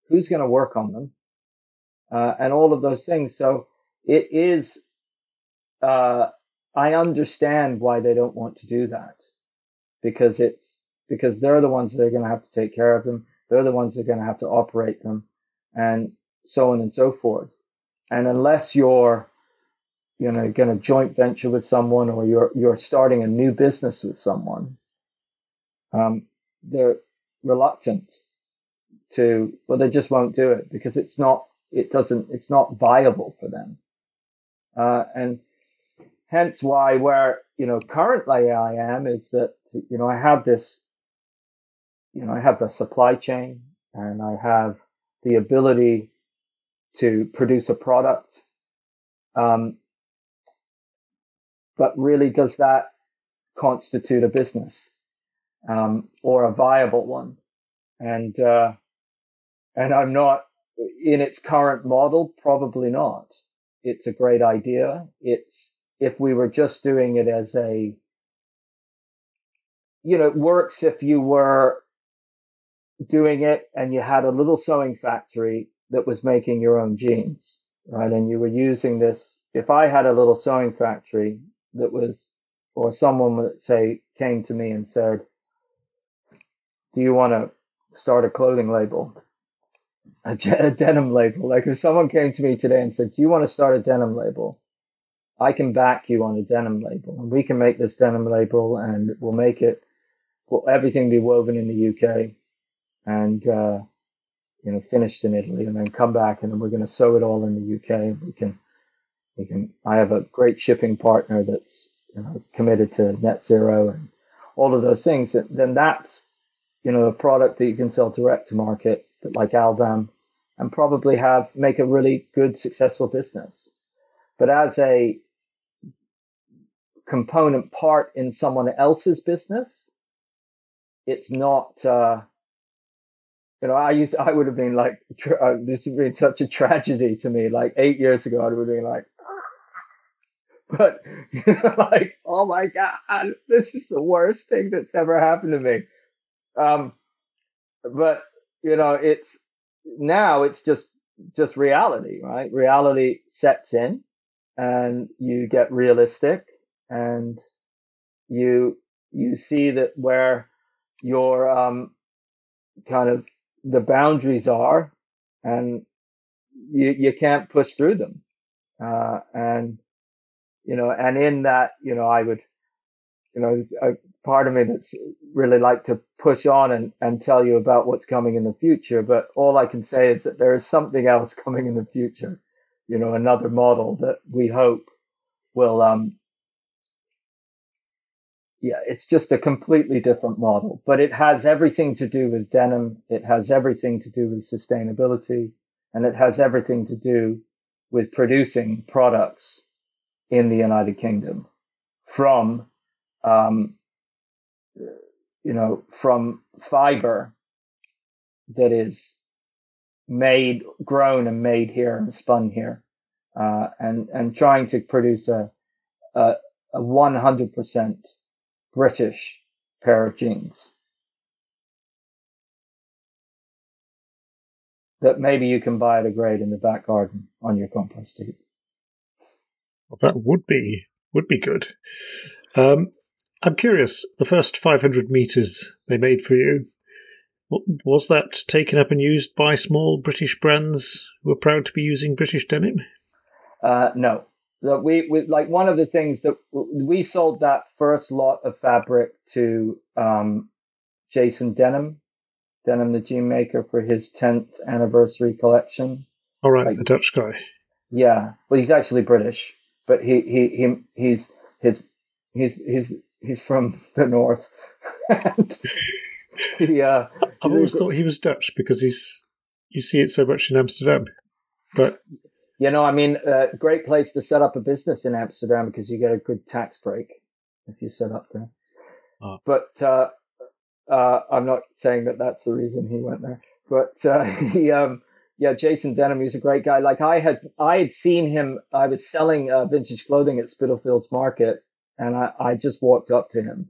Who's going to work on them? Uh, and all of those things. So it is, uh, I understand why they don't want to do that because it's because they're the ones that are going to have to take care of them. They're the ones that are going to have to operate them and so on and so forth. And unless you're, you know, going to joint venture with someone or you're, you're starting a new business with someone, um, they're reluctant to, well, they just won't do it because it's not, it doesn't, it's not viable for them. Uh, and hence why where, you know, currently I am is that you know, I have this, you know, I have the supply chain and I have the ability to produce a product. Um, but really, does that constitute a business um, or a viable one? And uh, and I'm not in its current model. Probably not. It's a great idea. It's if we were just doing it as a you know, it works if you were doing it and you had a little sewing factory that was making your own jeans, right? And you were using this. If I had a little sewing factory that was, or someone would say came to me and said, do you want to start a clothing label? A, a denim label. Like if someone came to me today and said, do you want to start a denim label? I can back you on a denim label and we can make this denim label and we'll make it will everything be woven in the UK and, uh, you know, finished in Italy and then come back and then we're going to sew it all in the UK. We can, we can, I have a great shipping partner that's you know, committed to net zero and all of those things. Then that's, you know, a product that you can sell direct to market, but like Albam and probably have, make a really good, successful business. But as a component part in someone else's business, it's not, uh, you know, I used, I would have been like, uh, this would been such a tragedy to me. Like eight years ago, I would have been like, but you (laughs) know, like, oh my God, this is the worst thing that's ever happened to me. Um, but you know, it's now it's just, just reality, right? Reality sets in and you get realistic and you, you see that where your um, kind of the boundaries are, and you you can't push through them. Uh, and you know, and in that, you know, I would, you know, there's a part of me that's really like to push on and, and tell you about what's coming in the future. But all I can say is that there is something else (laughs) coming in the future, you know, another model that we hope will, um, yeah, it's just a completely different model, but it has everything to do with denim. It has everything to do with sustainability and it has everything to do with producing products in the United Kingdom from, um, you know, from fiber that is made, grown and made here and spun here, uh, and, and trying to produce a, a, a 100% British pair of jeans. That maybe you can buy at a grade in the back garden on your compost heap. Well, that would be would be good. Um, I'm curious. The first 500 meters they made for you was that taken up and used by small British brands who are proud to be using British denim? Uh, no, we, we like one of the things that we sold that first lot of fabric to um, Jason Denham Denham the Jean Maker for his 10th anniversary collection. All right, like, the Dutch guy. Yeah, well, he's actually British, but he he he he's his he's he's he's from the north. (laughs) he, uh, I've always thought he was Dutch because he's you see it so much in Amsterdam, but you know, I mean, uh, great place to set up a business in Amsterdam because you get a good tax break if you set up there. Oh. But uh, uh, I'm not saying that that's the reason he went there. But uh, (laughs) he, um, yeah, Jason Denham, he's a great guy. Like I had, I had seen him. I was selling uh, vintage clothing at Spitalfields Market, and I, I just walked up to him,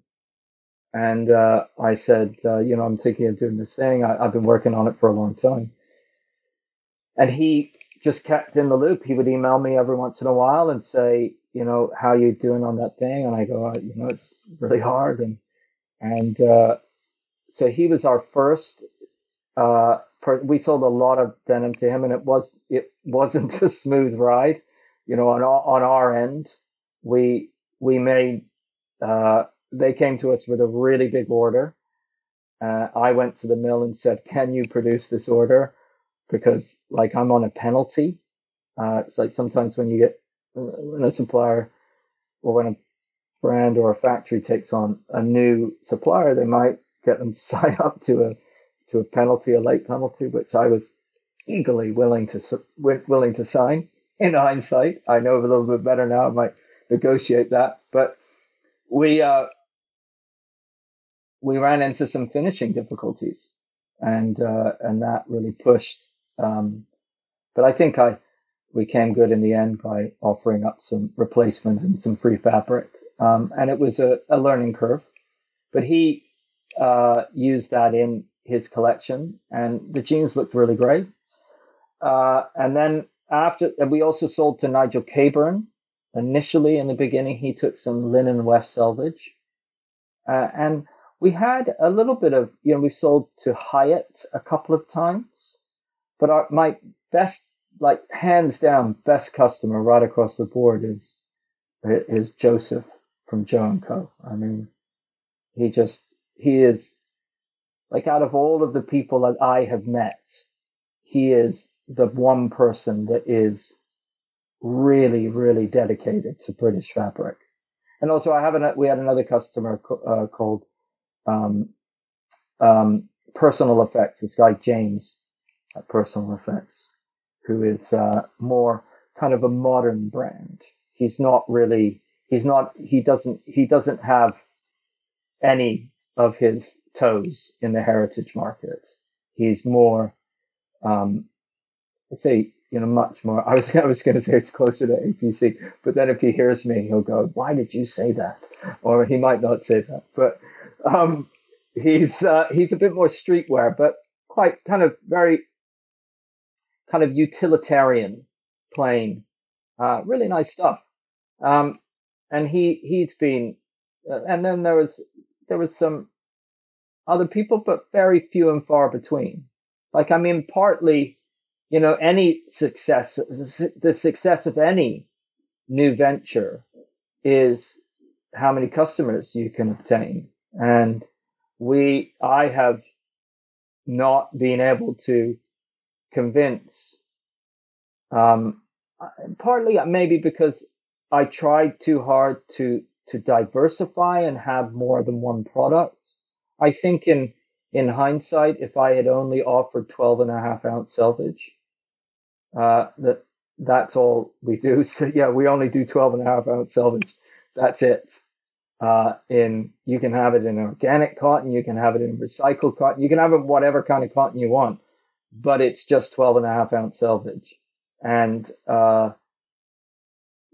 and uh, I said, uh, you know, I'm thinking of doing this thing. I, I've been working on it for a long time, and he just kept in the loop. He would email me every once in a while and say, you know, how you doing on that thing? And I go, oh, you know, it's really hard. And, and, uh, so he was our first, uh, per- we sold a lot of denim to him and it was, it wasn't (laughs) a smooth ride, you know, on our, on our end, we, we made, uh, they came to us with a really big order. Uh, I went to the mill and said, can you produce this order? because like I'm on a penalty. Uh, it's like sometimes when you get when a supplier or when a brand or a factory takes on a new supplier, they might get them to (laughs) sign up to a to a penalty, a late penalty, which I was eagerly willing to willing to sign. In hindsight, I know a little bit better now. I might negotiate that, but we uh, we ran into some finishing difficulties, and uh, and that really pushed um, but I think I we came good in the end by offering up some replacement and some free fabric. Um, and it was a, a, learning curve. But he uh, used that in his collection, and the jeans looked really great. Uh, and then after, and we also sold to Nigel Cabourn. Initially, in the beginning, he took some linen West Selvage, uh, and we had a little bit of, you know, we sold to Hyatt a couple of times. But our, my best, like hands down, best customer right across the board is is Joseph from Joe and Co. I mean, he just he is like out of all of the people that I have met, he is the one person that is really, really dedicated to British fabric. And also, I have an, we had another customer uh, called um, um, Personal Effects. This guy James, at Personal Effects, who is uh, more kind of a modern brand. He's not really, he's not, he doesn't, he doesn't have any of his toes in the heritage market. He's more, um, I'd say, you know, much more. I was, (laughs) I was going to say it's closer to APC, but then if he hears me, he'll go, "Why did you say that?" Or he might not say that, but um, he's uh, he's a bit more streetwear, but quite kind of very kind of utilitarian playing. Uh, really nice stuff. Um, and he he's been, uh, and then there was there was some other people, but very few and far between. Like I mean, partly, you know, any success, the success of any new venture is how many customers you can obtain. And we, I have not been able to convince. Um, partly maybe because I tried too hard to to diversify and have more than one product. I think in in hindsight, if I had only offered 12 and a half ounce selvage, uh, that that's all we do. (laughs) So yeah, we only do 12 and a half ounce selvage. That's it. Uh, in you can have it in organic cotton, you can have it in recycled cotton, you can have it whatever kind of cotton you want but it's just 12 and a half ounce selvage. And, uh,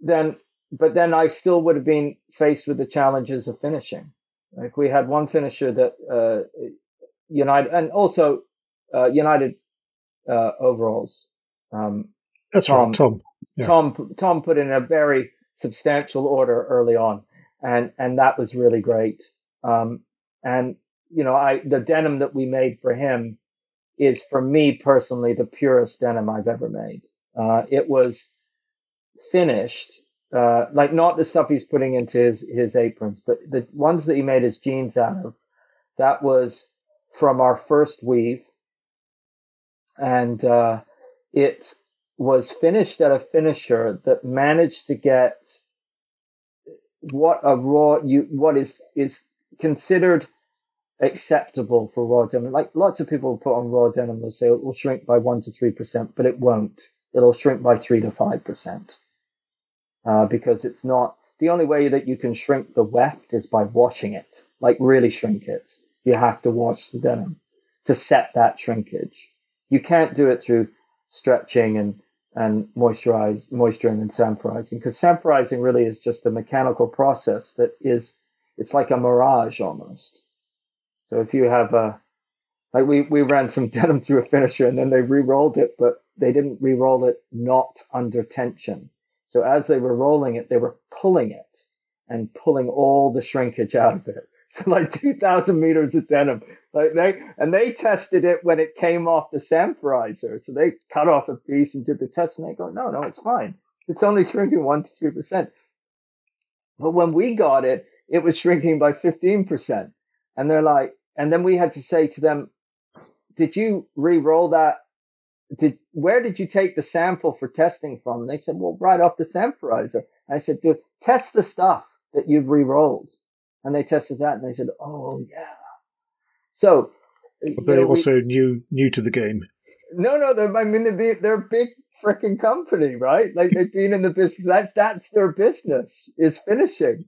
then, but then I still would have been faced with the challenges of finishing. Like we had one finisher that, uh, United and also, uh, United, uh, overalls. Um, that's Tom, right. Tom, yeah. Tom, Tom put in a very substantial order early on and, and that was really great. Um, and, you know, I, the denim that we made for him, is for me personally the purest denim I've ever made. Uh, it was finished, uh, like not the stuff he's putting into his, his aprons, but the ones that he made his jeans out of. That was from our first weave, and uh, it was finished at a finisher that managed to get what a raw you what is is considered acceptable for raw denim. Like lots of people put on raw denim, they'll say it will shrink by one to three percent, but it won't. It'll shrink by three to five percent uh, because it's not the only way that you can shrink the weft is by washing it, like really shrink it. You have to wash the denim to set that shrinkage. You can't do it through stretching and and moisturize, moisturizing and sanforizing because sanforizing really is just a mechanical process that is it's like a mirage almost. So if you have a like we we ran some (laughs) denim through a finisher and then they re-rolled it, but they didn't re-roll it not under tension. So as they were rolling it, they were pulling it and pulling all the shrinkage out of it. (laughs) Like 2000 meters of denim, like they, and they tested it when it came off the sanforizer. So they cut off a piece and did the test and they go, no, no, it's fine. It's only shrinking one to three percent. But when we got it, it was shrinking by 15%. And they're like, and then we had to say to them, did you re-roll that did where did you take the sample for testing from? And they said, well, right off the sanforizer. And I said, test the stuff that you've re-rolled. And they tested that and they said, oh yeah. So but they're also we, new new to the game. No, no, they're, I mean they're, they're a big freaking company, right? Like they've been in the business. That that's their business is finishing,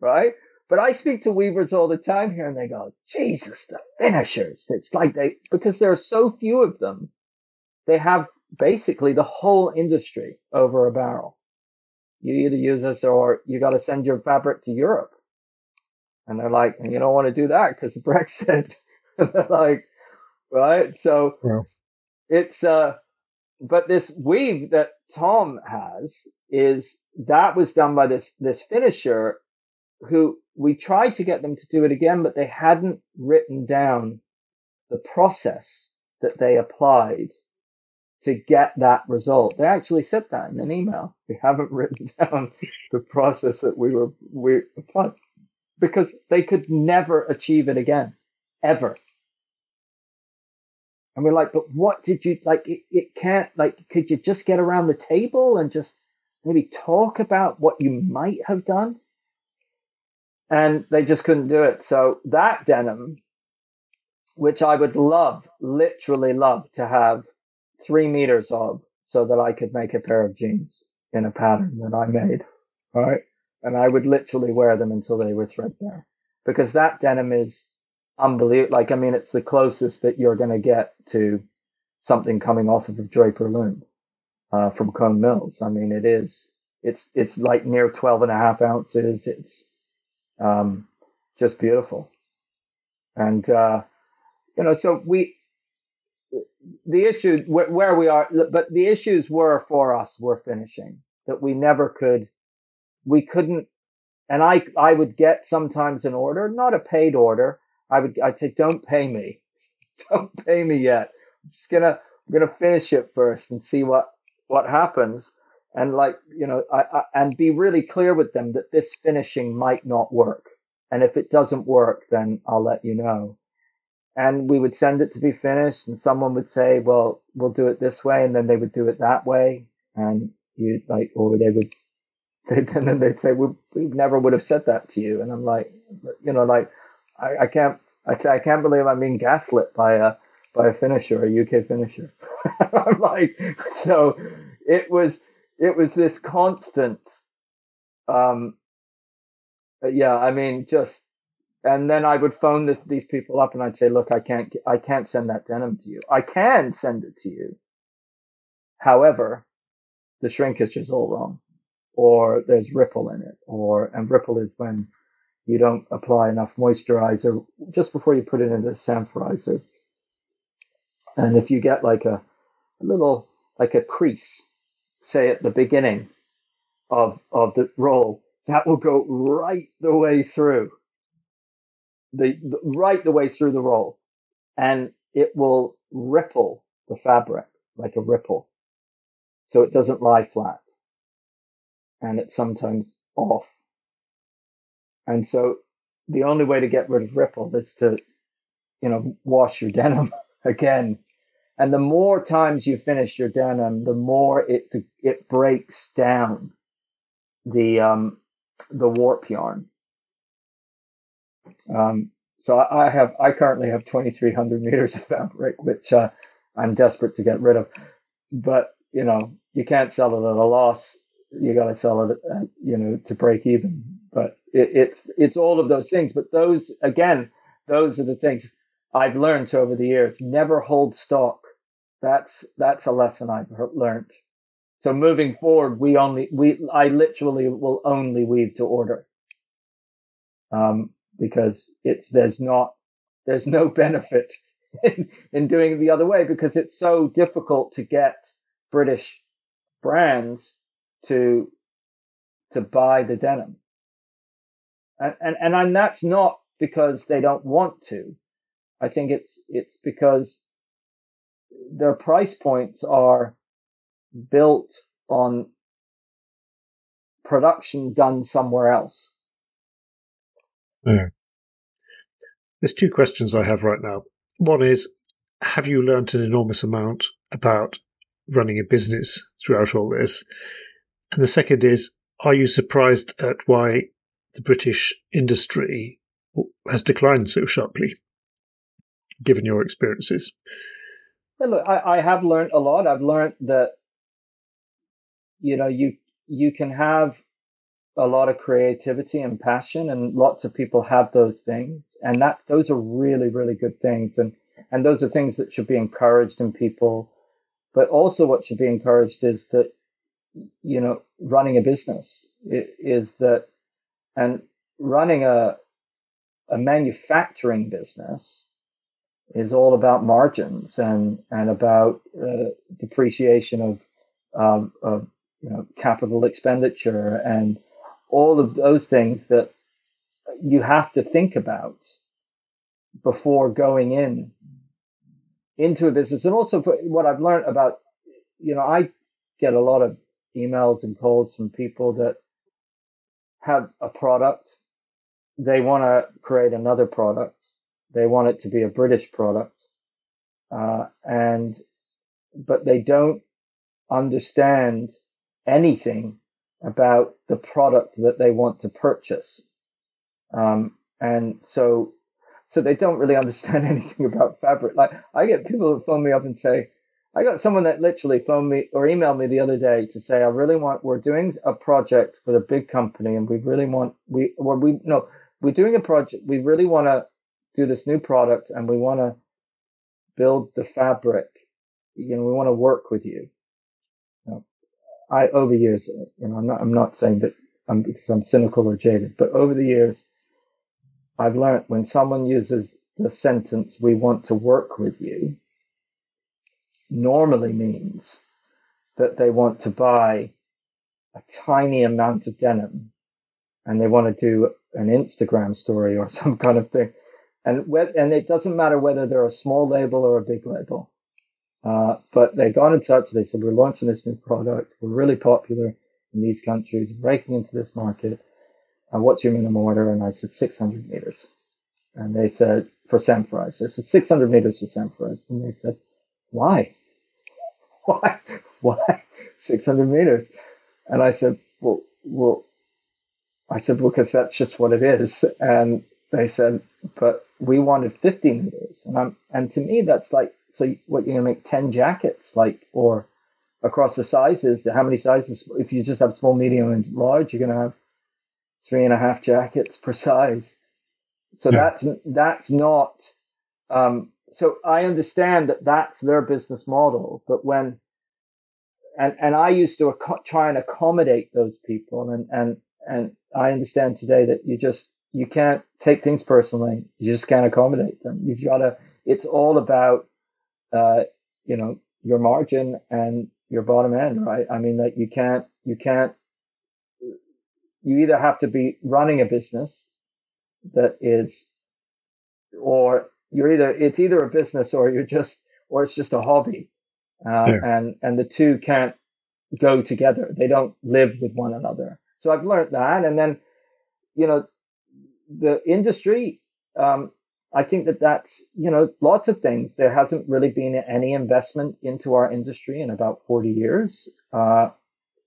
right? But I speak to weavers all the time here, and they go, "Jesus, the finishers!" It's like they because there are so few of them they have basically the whole industry over a barrel. You either use this or you got to send your fabric to Europe. And they're like, and you don't want to do that because of Brexit. (laughs) they're like, right? So yeah. it's, uh, but this weave that Tom has is that was done by this, this finisher who we tried to get them to do it again, but they hadn't written down the process that they applied to get that result. They actually said that in an email. We haven't (laughs) written down the process that we were we applied because they could never achieve it again, ever. And we're like, but what did you like? It, it can't like. Could you just get around the table and just maybe talk about what you might have done? And they just couldn't do it. So that denim, which I would love, literally love to have three meters of so that I could make a pair of jeans in a pattern that I made. Right. And I would literally wear them until they were threadbare because that denim is unbelievable. Like, I mean, it's the closest that you're going to get to something coming off of a Draper loom, uh, from Cone Mills. I mean, it is, it's, it's like near 12 and a half ounces. It's, um, just beautiful. And, uh, you know, so we, the issue where we are, but the issues were for us were finishing that we never could, we couldn't, and I, I would get sometimes an order, not a paid order. I would, I'd say, don't pay me. (laughs) Don't pay me yet. I'm just gonna, I'm gonna finish it first and see what, what happens. And like, you know, I, I, and be really clear with them that this finishing might not work. And if it doesn't work, then I'll let you know and we would send it to be finished and someone would say well we'll do it this way and then they would do it that way and you like or they would (laughs) and then they'd say we, we never would have said that to you and i'm like you know like i, I can't I, I can't believe i'm being gaslit by a by a finisher a uk finisher (laughs) i'm like so it was it was this constant um yeah i mean just and then I would phone this, these people up and I'd say, look, I can't, I can't send that denim to you. I can send it to you. However, the shrinkage is all wrong or there's ripple in it or, and ripple is when you don't apply enough moisturizer just before you put it into the sanforizer. And if you get like a, a little, like a crease, say at the beginning of, of the roll, that will go right the way through the, the right the way through the roll and it will ripple the fabric like a ripple. So it doesn't lie flat and it's sometimes off. And so the only way to get rid of ripple is to you know, wash your (laughs) denim again. And the more times you finish your denim, the more it it breaks down the um, the warp yarn. Um, so I have I currently have 2,300 meters (laughs) of fabric, which uh, I'm desperate to get rid of. But you know, you can't sell it at a loss. You got to sell it, at, you know, to break even. But it, it's it's all of those things. But those again, those are the things I've learned over the years. Never hold stock. That's that's a lesson I've learned. So moving forward, we only we I literally will only weave to order. Um, because it's there's not there's no benefit in, (laughs) in doing it the other way because it's so difficult to get British brands to to buy the denim. And and and, and that's not because they don't want to. I think it's it's because their price points are built on production done somewhere else. Yeah. There's two questions I have right now. One is, have you learnt an enormous amount about running a business throughout all this? And the second is, are you surprised at why the British industry has declined so sharply, given your experiences? Well, look, I, I have learned a lot. I've learned that, you know, you, you can have a lot of creativity and passion and lots of people have those things and that those are really really good things and and those are things that should be encouraged in people but also what should be encouraged is that you know running a business is that and running a a manufacturing business is all about margins and and about uh, depreciation of, um, of you know capital expenditure and all of those things that you have to think about before going in into a business. And also what I've learned about, you know, I get a lot of emails and calls from people that have a product. They want to create another product. They want it to be a British product. Uh, and, but they don't understand anything about the product that they want to purchase. Um, and so, so they don't really (laughs) understand anything about fabric. Like I get people who phone me up and say, I got someone that literally phoned me or emailed me the other day to say, I really want, we're doing a project with a big company and we really want, we, or we, no, we're doing a project. We really want to do this new product and we want to build the fabric. You know, we want to work with you. I over the years, you know, I'm not I'm not saying that I'm because I'm cynical or jaded, but over the years, I've learned when someone uses the sentence "we want to work with you," normally means that they want to buy a tiny amount of denim and they want to do an Instagram story or (laughs) some kind of thing. And and it doesn't matter whether they're a small label or a big label. Uh, but they got in touch. They said, we're launching this new product. We're really popular in these countries, breaking into this market. Uh, what's your minimum order? And I said 600 meters. And they said, for Semfrise. I said 600 meters for Semfrise. And they said, (laughs) why? Why? Why 600 meters? And I said, well, well, I said, because that's just what it is. And they said, but we wanted 50 meters. And I'm, and to me, that's like so what you're gonna make ten jackets, like or across the sizes. How many sizes? If you just have small, medium, and large, you're gonna have three and a half jackets per size. So yeah. that's that's not. Um, so I understand that that's their business model, but when and and I used to ac- try and accommodate those people, and and and I understand today that you just you can't take things personally. You just can't accommodate them. You've got to. It's all about uh, you know, your margin and your bottom end, right? I mean, that you can't, you can't, you either have to be running a business that is, or you're either, it's either a business or you're just, or it's just a hobby. Uh, yeah. and, and the two can't go together. They don't live with one another. So I've learned that. And then, you know, the industry, um, I think that that's, you know, lots of things. There hasn't really been any investment into our industry in about 40 years. Uh,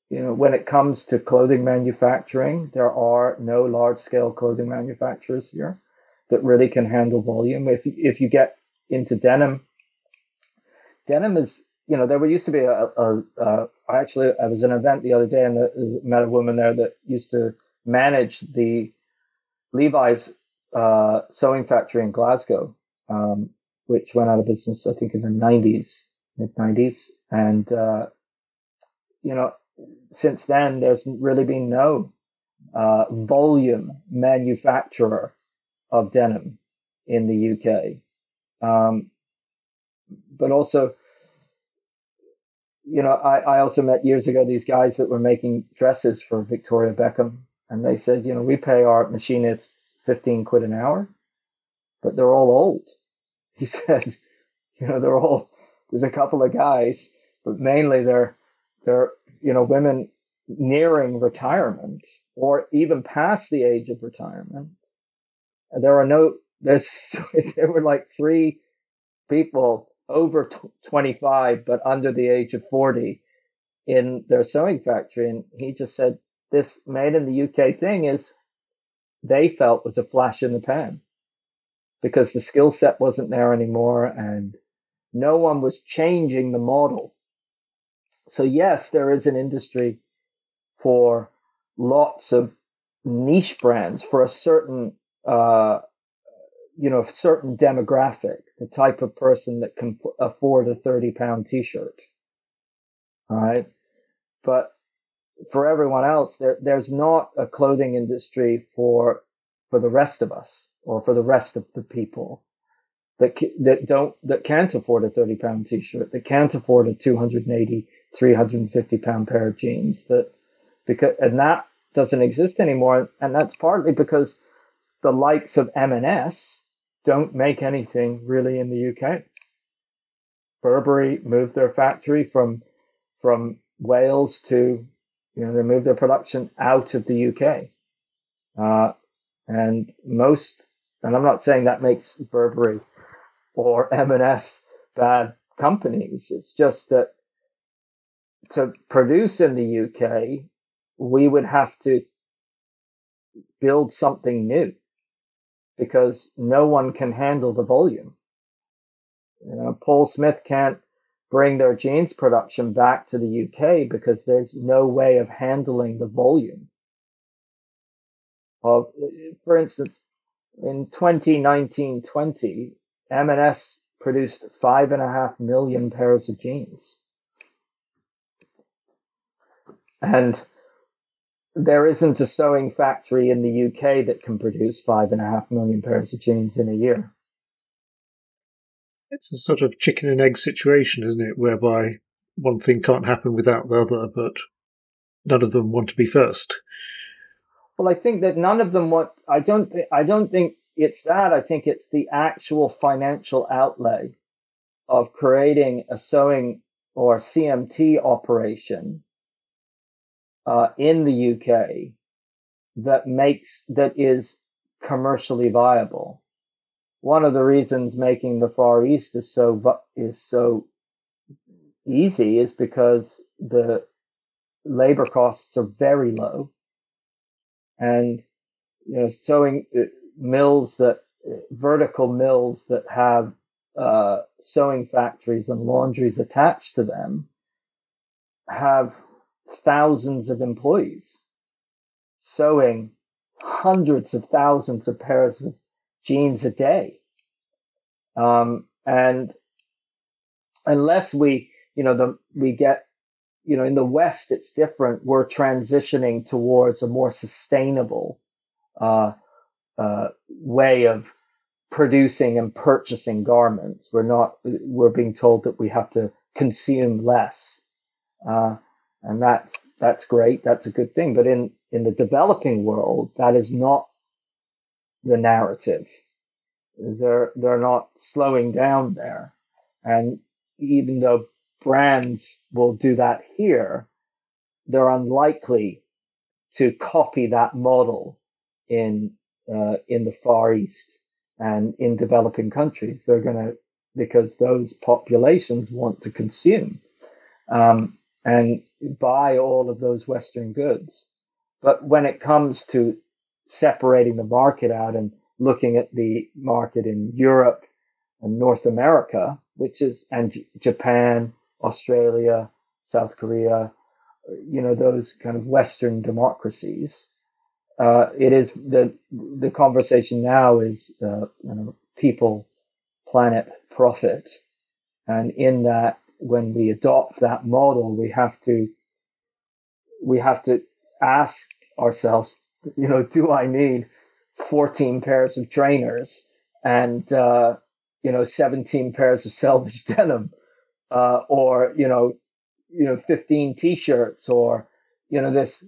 you know, when it comes to clothing manufacturing, there are no large scale clothing manufacturers here that really can handle volume. If, if you get into denim, denim is, you know, there used to be a, a, a I actually, I was at an event the other day and met a woman there that used to manage the Levi's uh, sewing factory in Glasgow, um, which went out of business, I think, in the 90s, mid 90s. And, uh, you know, since then, there's really been no uh, volume manufacturer of denim in the UK. Um, but also, you know, I, I also met years ago these guys that were making dresses for Victoria Beckham. And they said, you know, we pay our machinists 15 quid an hour, but they're all old. (laughs) He said, you know, they're all, there's a couple of guys, but mainly they're, they're, you know, women nearing retirement or even past the age of retirement. There are no, there's, (laughs) there were like three people over 25, but under the age of 40 in their sewing factory. And he just said, this made in the UK thing is they felt was a flash in the pan because the skill set wasn't there anymore and no one was changing the model. So yes, there is an industry for lots of niche brands for a certain, uh, you know, a certain demographic, the type of person that can afford a 30 pound t-shirt. All right. But for everyone else, there, there's not a clothing industry for, for the rest of us or for the rest of the people that, that don't, that can't afford a 30 pound t-shirt, that can't afford a 280, 350 pound pair of jeans that, because, and that doesn't exist anymore. And that's partly because the likes of M&S don't make anything really in the UK. Burberry moved their factory from, from Wales to you know, they moved their production out of the UK. Uh, and most, and I'm not saying that makes Burberry or M&S bad companies. It's just that to produce in the UK, we would have to build something new because no one can handle the volume. You know, Paul Smith can't bring their jeans production back to the UK because there's no way of handling the volume. Of, for instance, in 2019-20, M&S produced five and a half million pairs of jeans. And there isn't a sewing factory in the UK that can produce five and a half million pairs of jeans in a year. It's a sort of chicken and egg situation, isn't it? Whereby one thing can't happen without the other, but none of them want to be first. Well, I think that none of them want. I don't. Th- I don't think it's that. I think it's the actual financial outlay of creating a sewing or CMT operation uh, in the UK that makes that is commercially viable. One of the reasons making the Far East is so is so easy is because the labor costs are very low, and you know sewing uh, mills that vertical mills that have uh, sewing factories and laundries attached to them have thousands of employees sewing hundreds of thousands of pairs of jeans a day. Um, and unless we, you know, the, we get, you know, in the West, it's different. We're transitioning towards a more sustainable, uh, uh, way of producing and purchasing garments. We're not, we're being told that we have to consume less. Uh, and that's, that's great. That's a good thing. But in, in the developing world, that is not the narrative. They're, they're not slowing down there. And even though brands will do that here, they're unlikely to copy that model in, uh, in the Far East. and in developing countries. They're going to, because those populations want to consume um, and buy all of those Western goods. But when it comes to separating the market out and looking at the market in Europe and North America, which is, and J- Japan, Australia, South Korea, you know, those kind of Western democracies, uh, it is the the conversation now is uh, you know people, planet, profit, and in that when we adopt that model, we have to we have to ask ourselves, you know, do I need 14 pairs of trainers and uh, you know 17 pairs of selvage (laughs) denim, uh, or you know, you know 15 t-shirts, or you know this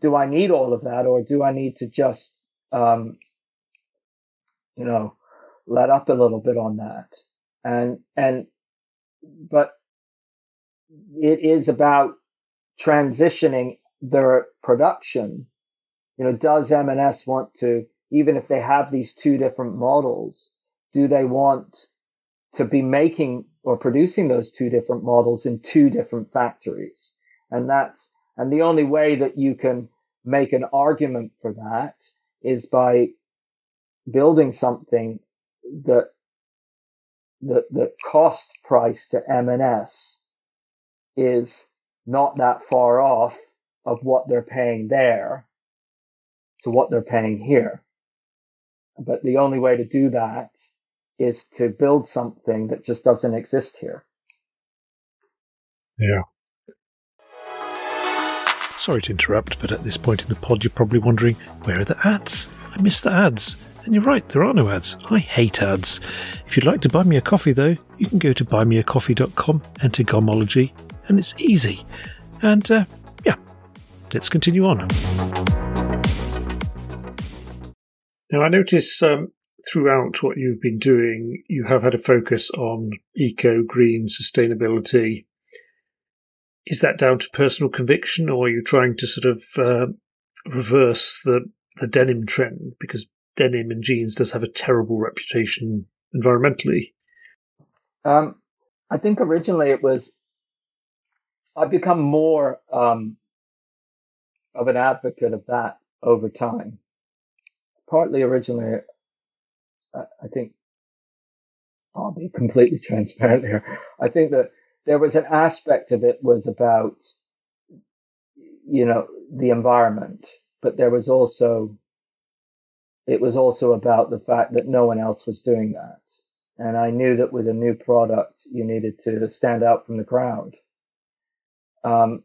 do I need all of that or do I need to just, um, you know, let up a little bit on that? And, and, but it is about transitioning their production. You know, does M&S want to, even if they have these two different models, do they want to be making or producing those two different models in two different factories? And that's, and the only way that you can make an argument for that is by building something that the, the cost price to M&S is not that far off of what they're paying there to what they're paying here. But the only way to do that is to build something that just doesn't exist here. Yeah. Sorry to interrupt, but at this point in the pod, you're probably wondering where are the ads? I missed the ads. And you're right, there are no ads. I hate ads. If you'd like to buy me a coffee, though, you can go to buymeacoffee.com, enter Gomology, and it's easy. And uh, yeah, let's continue on. Now, I notice um, throughout what you've been doing, you have had a focus on eco, green, sustainability, is that down to personal conviction, or are you trying to sort of uh, reverse the the denim trend because denim and jeans does have a terrible reputation environmentally? Um, I think originally it was. I've become more um, of an advocate of that over time. Partly originally, I think I'll be completely transparent here. I think that there was an aspect of it was about, you know, the environment, but there was also, it was also about the fact that no one else was doing that. And I knew that with a new product, you needed to stand out from the crowd. Um,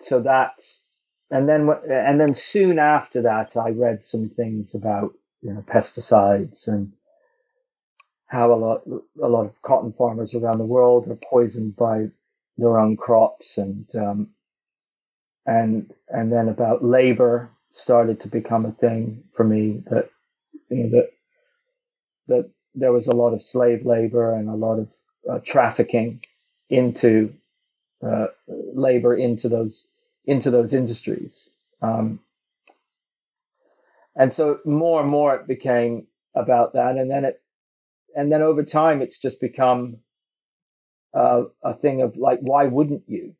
so that's, and then, and then soon after that, I read some things about, you know, pesticides and how a lot a lot of cotton farmers around the world are poisoned by their own crops and um, and and then about labor started to become a thing for me that you know that that there was a lot of slave labor and a lot of uh, trafficking into uh, labor into those into those industries um, and so more and more it became about that and then it and then over time, it's just become uh, a thing of like, why wouldn't you?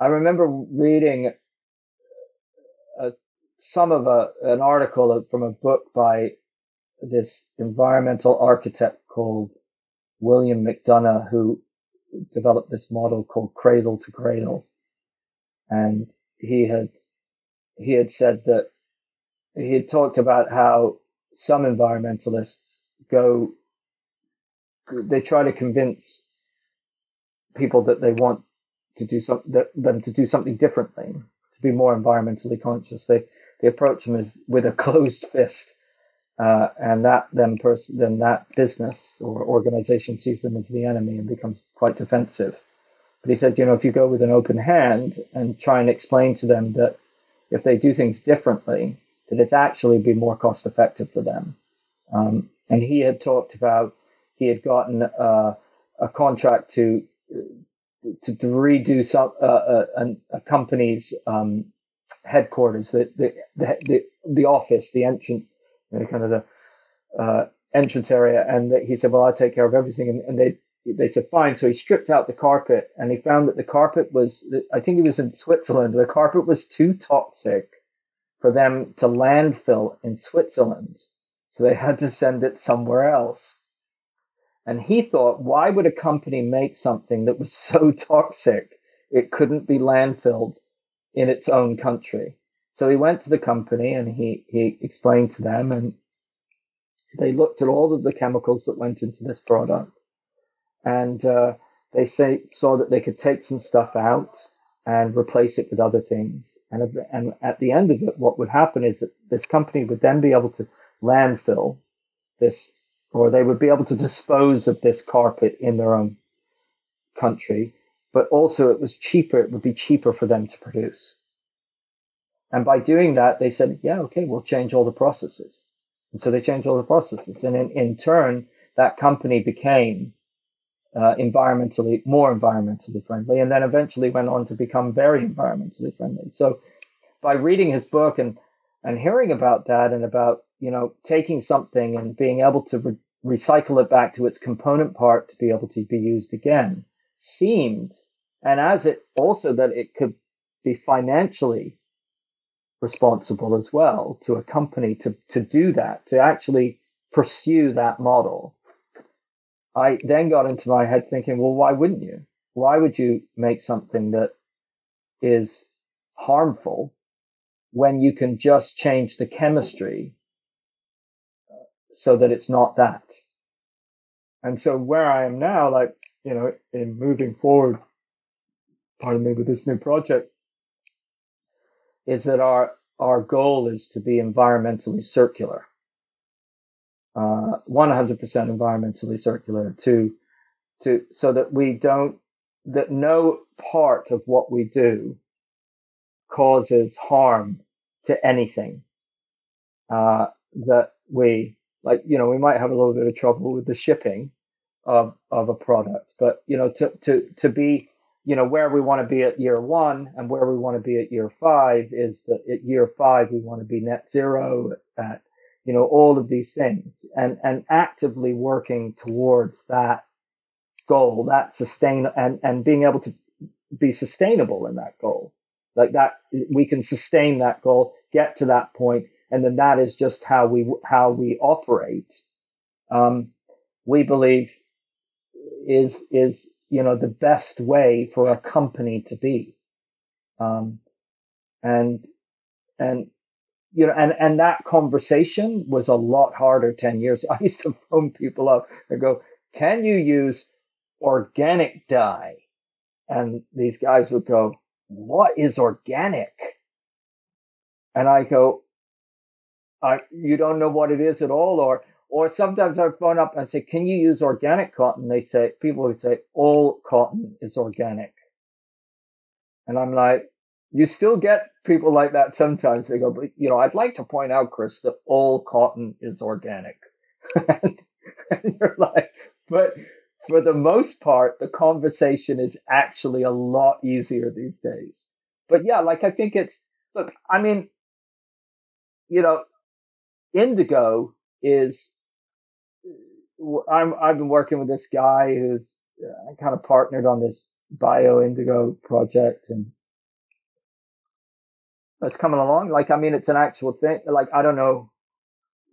I remember reading a, some of a, an article from a book by this environmental architect called William McDonough, who developed this model called cradle to cradle. And he had, he had said that he had talked about how some environmentalists go, they try to convince people that they want to do something, them to do something differently, to be more environmentally conscious. They, they approach them as with a (laughs) closed fist. Uh, and that then person, then that business or organization sees them as the enemy and becomes quite defensive. But he said, you know, if you go with an open hand and try and explain to them that if they do things differently, that it's actually be more cost effective for them. Um, and he had talked about he had gotten uh, a contract to, to, to redo some uh, uh, a, a, company's um, headquarters, the, the, the the office, the entrance, you know, kind of the uh, entrance area, and he said, "Well, I'll take care of everything." And, and they they said, "Fine." So he stripped out the carpet, and he found that the carpet was, I think it was in Switzerland. The carpet was too toxic for them to landfill in Switzerland, so they had to send it somewhere else. And he thought, why would a company make something that was (laughs) so toxic it couldn't be landfilled in its own country? So he went to the company and he, he explained to them and they looked at all of the chemicals that went into this product and uh, they say, saw that they could take some stuff out and replace it with other things. And, and at the end of it, what would happen is that this company would then be able to landfill this or they would be able to dispose of this carpet in their own country, but also it was cheaper, it would be cheaper for them to produce. And by doing that, they said, yeah, okay, we'll change all the processes. And so they changed all the processes. And in, in turn, that company became uh, environmentally, more environmentally friendly, and then eventually went on to become very environmentally friendly. So by reading his book and, and hearing about that and about you know, taking something and being able to re- recycle it back to its component part to be able to be used again seemed, and as it also that it could be financially responsible as well to a company to, to do that, to actually pursue that model. I then got into my head thinking, well, why wouldn't you? Why would you make something that is harmful when you can just change the chemistry uh, so that it's not that. And so where I am now, like, you know, in moving forward, pardon me, with this new project, is that our, our goal is to be environmentally circular. Uh, 100% environmentally circular to, to, so that we don't, that no part of what we do causes harm to anything. Uh, that we like you know we might have a little bit of trouble with the shipping of of a product but you know to to to be you know where we want to be at year one and where we want to be at year five is that at year five we want to be net zero at you know all of these things and and actively working towards that goal that sustain and and being able to be sustainable in that goal like that we can sustain that goal get to that point and then that is just how we how we operate. Um, we believe is is you know the best way for a company to be, um, and and you know and and that conversation was a lot harder ten years. (laughs) I used to phone people up and go, "Can you use organic dye?" And these guys would go, "What is organic?" And I go, uh, you don't know what it is at all, or or sometimes I phone up and say, "Can you use organic cotton?" They say people would say, "All cotton is organic," and I'm like, you still get people like that sometimes. They go, "But you know, I'd like to point out, Chris, that all cotton is organic," and, (laughs) and you're like, but for the most part, the conversation is actually a lot easier these days. But yeah, like I think it's look, I mean, you know, indigo is I'm I've been working with this guy who's uh, kind of partnered on this bio indigo project and it's coming along. Like I mean, it's an actual thing. Like I don't know,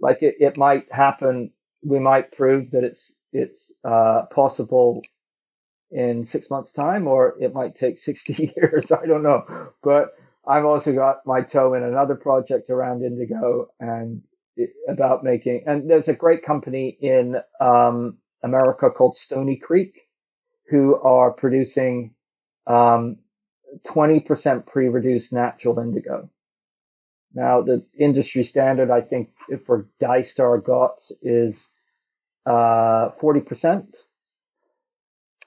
like it, it might happen. We might prove that it's it's uh, possible in six months' time, or it might take (laughs) sixty years. I don't know, but I've also got my toe in another project around indigo, and about making, and there's a great company in um, America called Stony Creek who are producing um, 20% pre-reduced natural indigo. Now, the industry standard, I think, for Dystar GOTS is uh, 40%.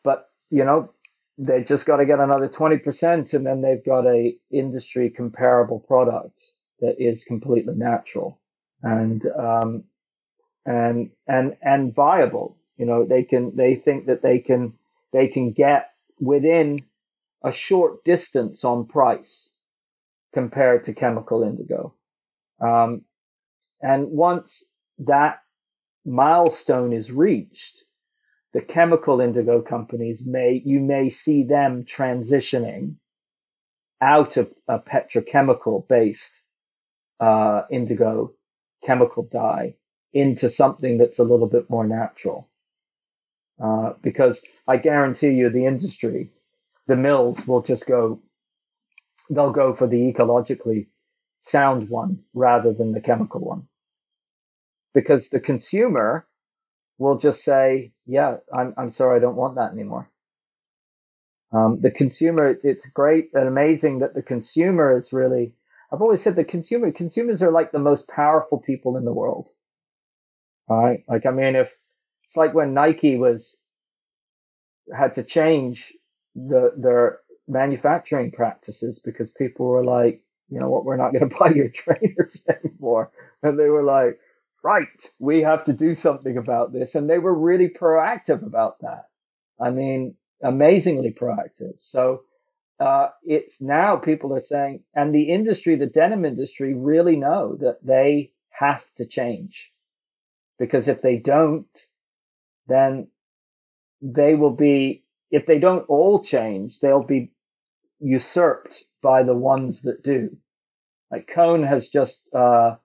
But, you know, they just got to get another 20% and then they've got a industry comparable product that is completely natural and um, and and and viable. You know, they can they think that they can they can get within a short distance on price compared to chemical indigo. Um, and once that milestone is reached, the chemical indigo companies may, you may see them transitioning out of a petrochemical based, uh, indigo chemical dye into something that's a little bit more natural. Uh, because I guarantee you the industry, the mills will just go, they'll go for the ecologically sound one rather than the chemical one. Because the consumer will just say, yeah, I'm, I'm sorry, I don't want that anymore. Um, the consumer, it's great and amazing that the consumer is really, I've always said the consumer, consumers are like the most powerful people in the world. Right? Like, I mean, if it's like when Nike was, had to change the, their manufacturing practices because people were like, you know what, we're not going (laughs) to buy your trainers (laughs) anymore. And they were like, right, we have to do something about this. And they were really proactive about that. I mean, amazingly proactive. So, uh, it's now people are saying, and the industry, the denim industry really know that they have to change because if they don't, then they will be, if they don't all change, they'll be usurped by the ones that do. Like Cone has just, uh,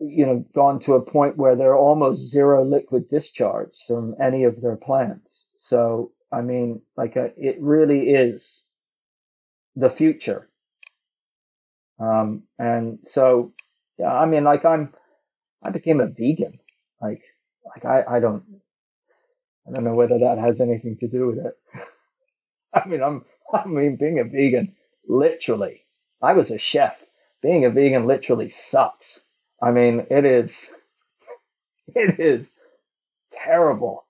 you know, gone to a point where there are almost zero liquid discharge from any of their plants. So, I mean, like a, uh, it really is the future. Um, and so, yeah, I mean, like I'm, I became a vegan. Like, like I, I don't, I don't know whether that has anything to do with it. (laughs) I mean, I'm, (laughs) I mean, being a vegan, literally, I was a chef. Being a vegan literally sucks. I mean, it is, (laughs) it is terrible.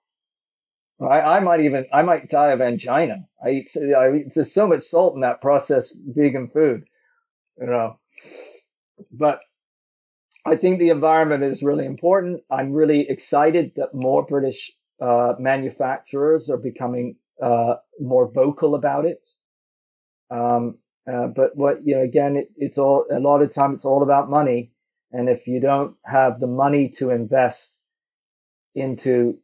I, I might even, I might die of angina. I eat, I eat, there's so much salt in that processed vegan food, you know. But I think the environment is really important. I'm really excited that more British uh, manufacturers are becoming uh, more vocal about it. Um, uh, but what you know, again, it, it's all a lot of time. It's all about money, and if you don't have the money to invest into,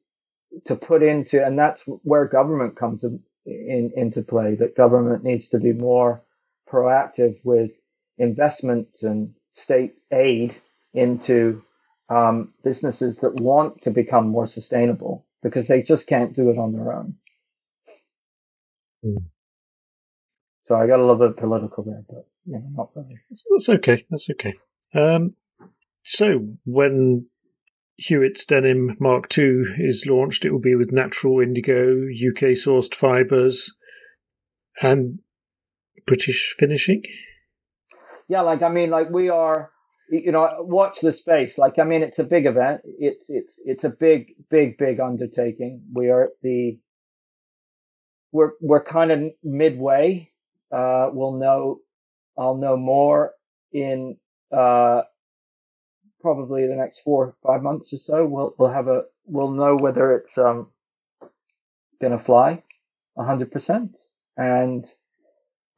to put into, and that's where government comes in, in, into play, that government needs to be more proactive with investments and state aid into um, businesses that want to become more sustainable because they just can't do it on their own. Mm. So I got a little bit political there, but you know, not really. That's, okay. That's okay. Um, so when Hewitt's Denim Mark II is launched, it will be with natural indigo, UK sourced fibres, and British finishing. Yeah, like I mean, like we are, you know, watch the space. Like I mean, it's a big event. It's it's it's a big, big, big undertaking. We are the we're we're kind of midway. Uh, we'll know. I'll know more in uh, probably the next four or five months or so. We'll we'll have a we'll know whether it's um gonna fly hundred percent. And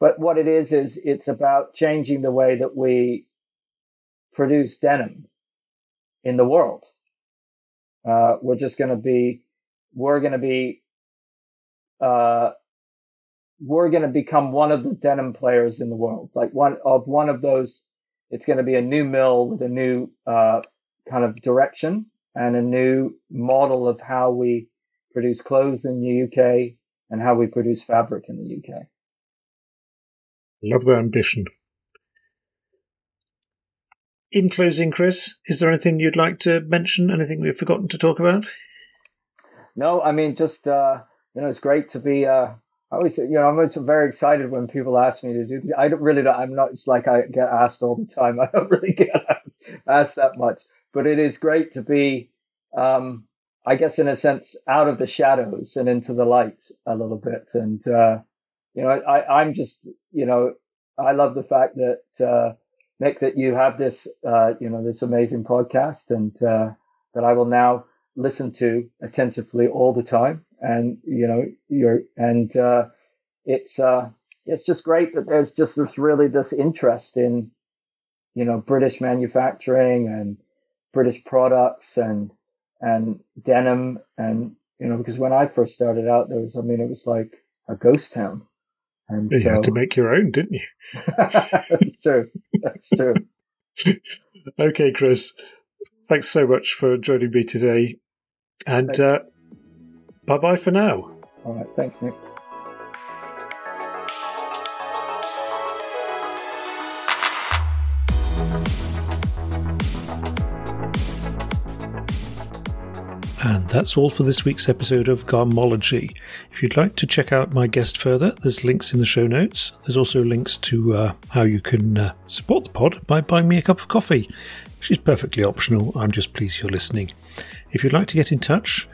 but what it is is it's about changing the way that we produce denim in the world. Uh, we're just gonna be we're gonna be uh we're going to become one of the denim players in the world, like one of one of those it's going to be a new mill with a new uh, kind of direction and a new model of how we produce clothes in the UK and how we produce fabric in the UK. Love the ambition. In closing, Chris, is there anything you'd like to mention? Anything we've forgotten to talk about? No, I mean, just, uh, you know, it's great to be uh, I always, you know, I'm always very excited when people ask me to do. this. I don't really, I'm not. It's like I get asked all the time. (laughs) I don't really get (laughs) asked that much, but it is great to be, um, I guess, in a sense, out of the shadows and into the light a little bit. And uh, you know, I, I'm just, you know, I love the fact that uh, Nick, that you have this, uh, you know, this amazing podcast, and uh, that I will now listen to attentively all the time and you know you're and uh, it's uh, it's just great that there's just this really this interest in you know British manufacturing and British products and and denim and you know because when I first started out there was I mean it was like a ghost town. And you so, had to make your own, didn't you? (laughs) that's true. That's true. (laughs) okay, Chris. Thanks so much for joining me today. And uh, bye bye for now. All right. Thanks, Nick. And that's all for this week's episode of Garmentology. If you'd like to check out my guest further, there's links in the show notes. There's also links to uh, how you can uh, support the pod by buying me a cup of coffee, which is perfectly optional. I'm just pleased you're listening. If you'd like to get in touch,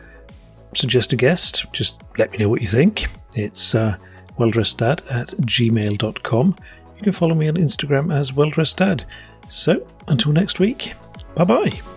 suggest a guest, just let me know what you think. It's uh, welldresseddad at gmail.com. You can follow me on Instagram as welldresseddad. So, until next week, bye bye.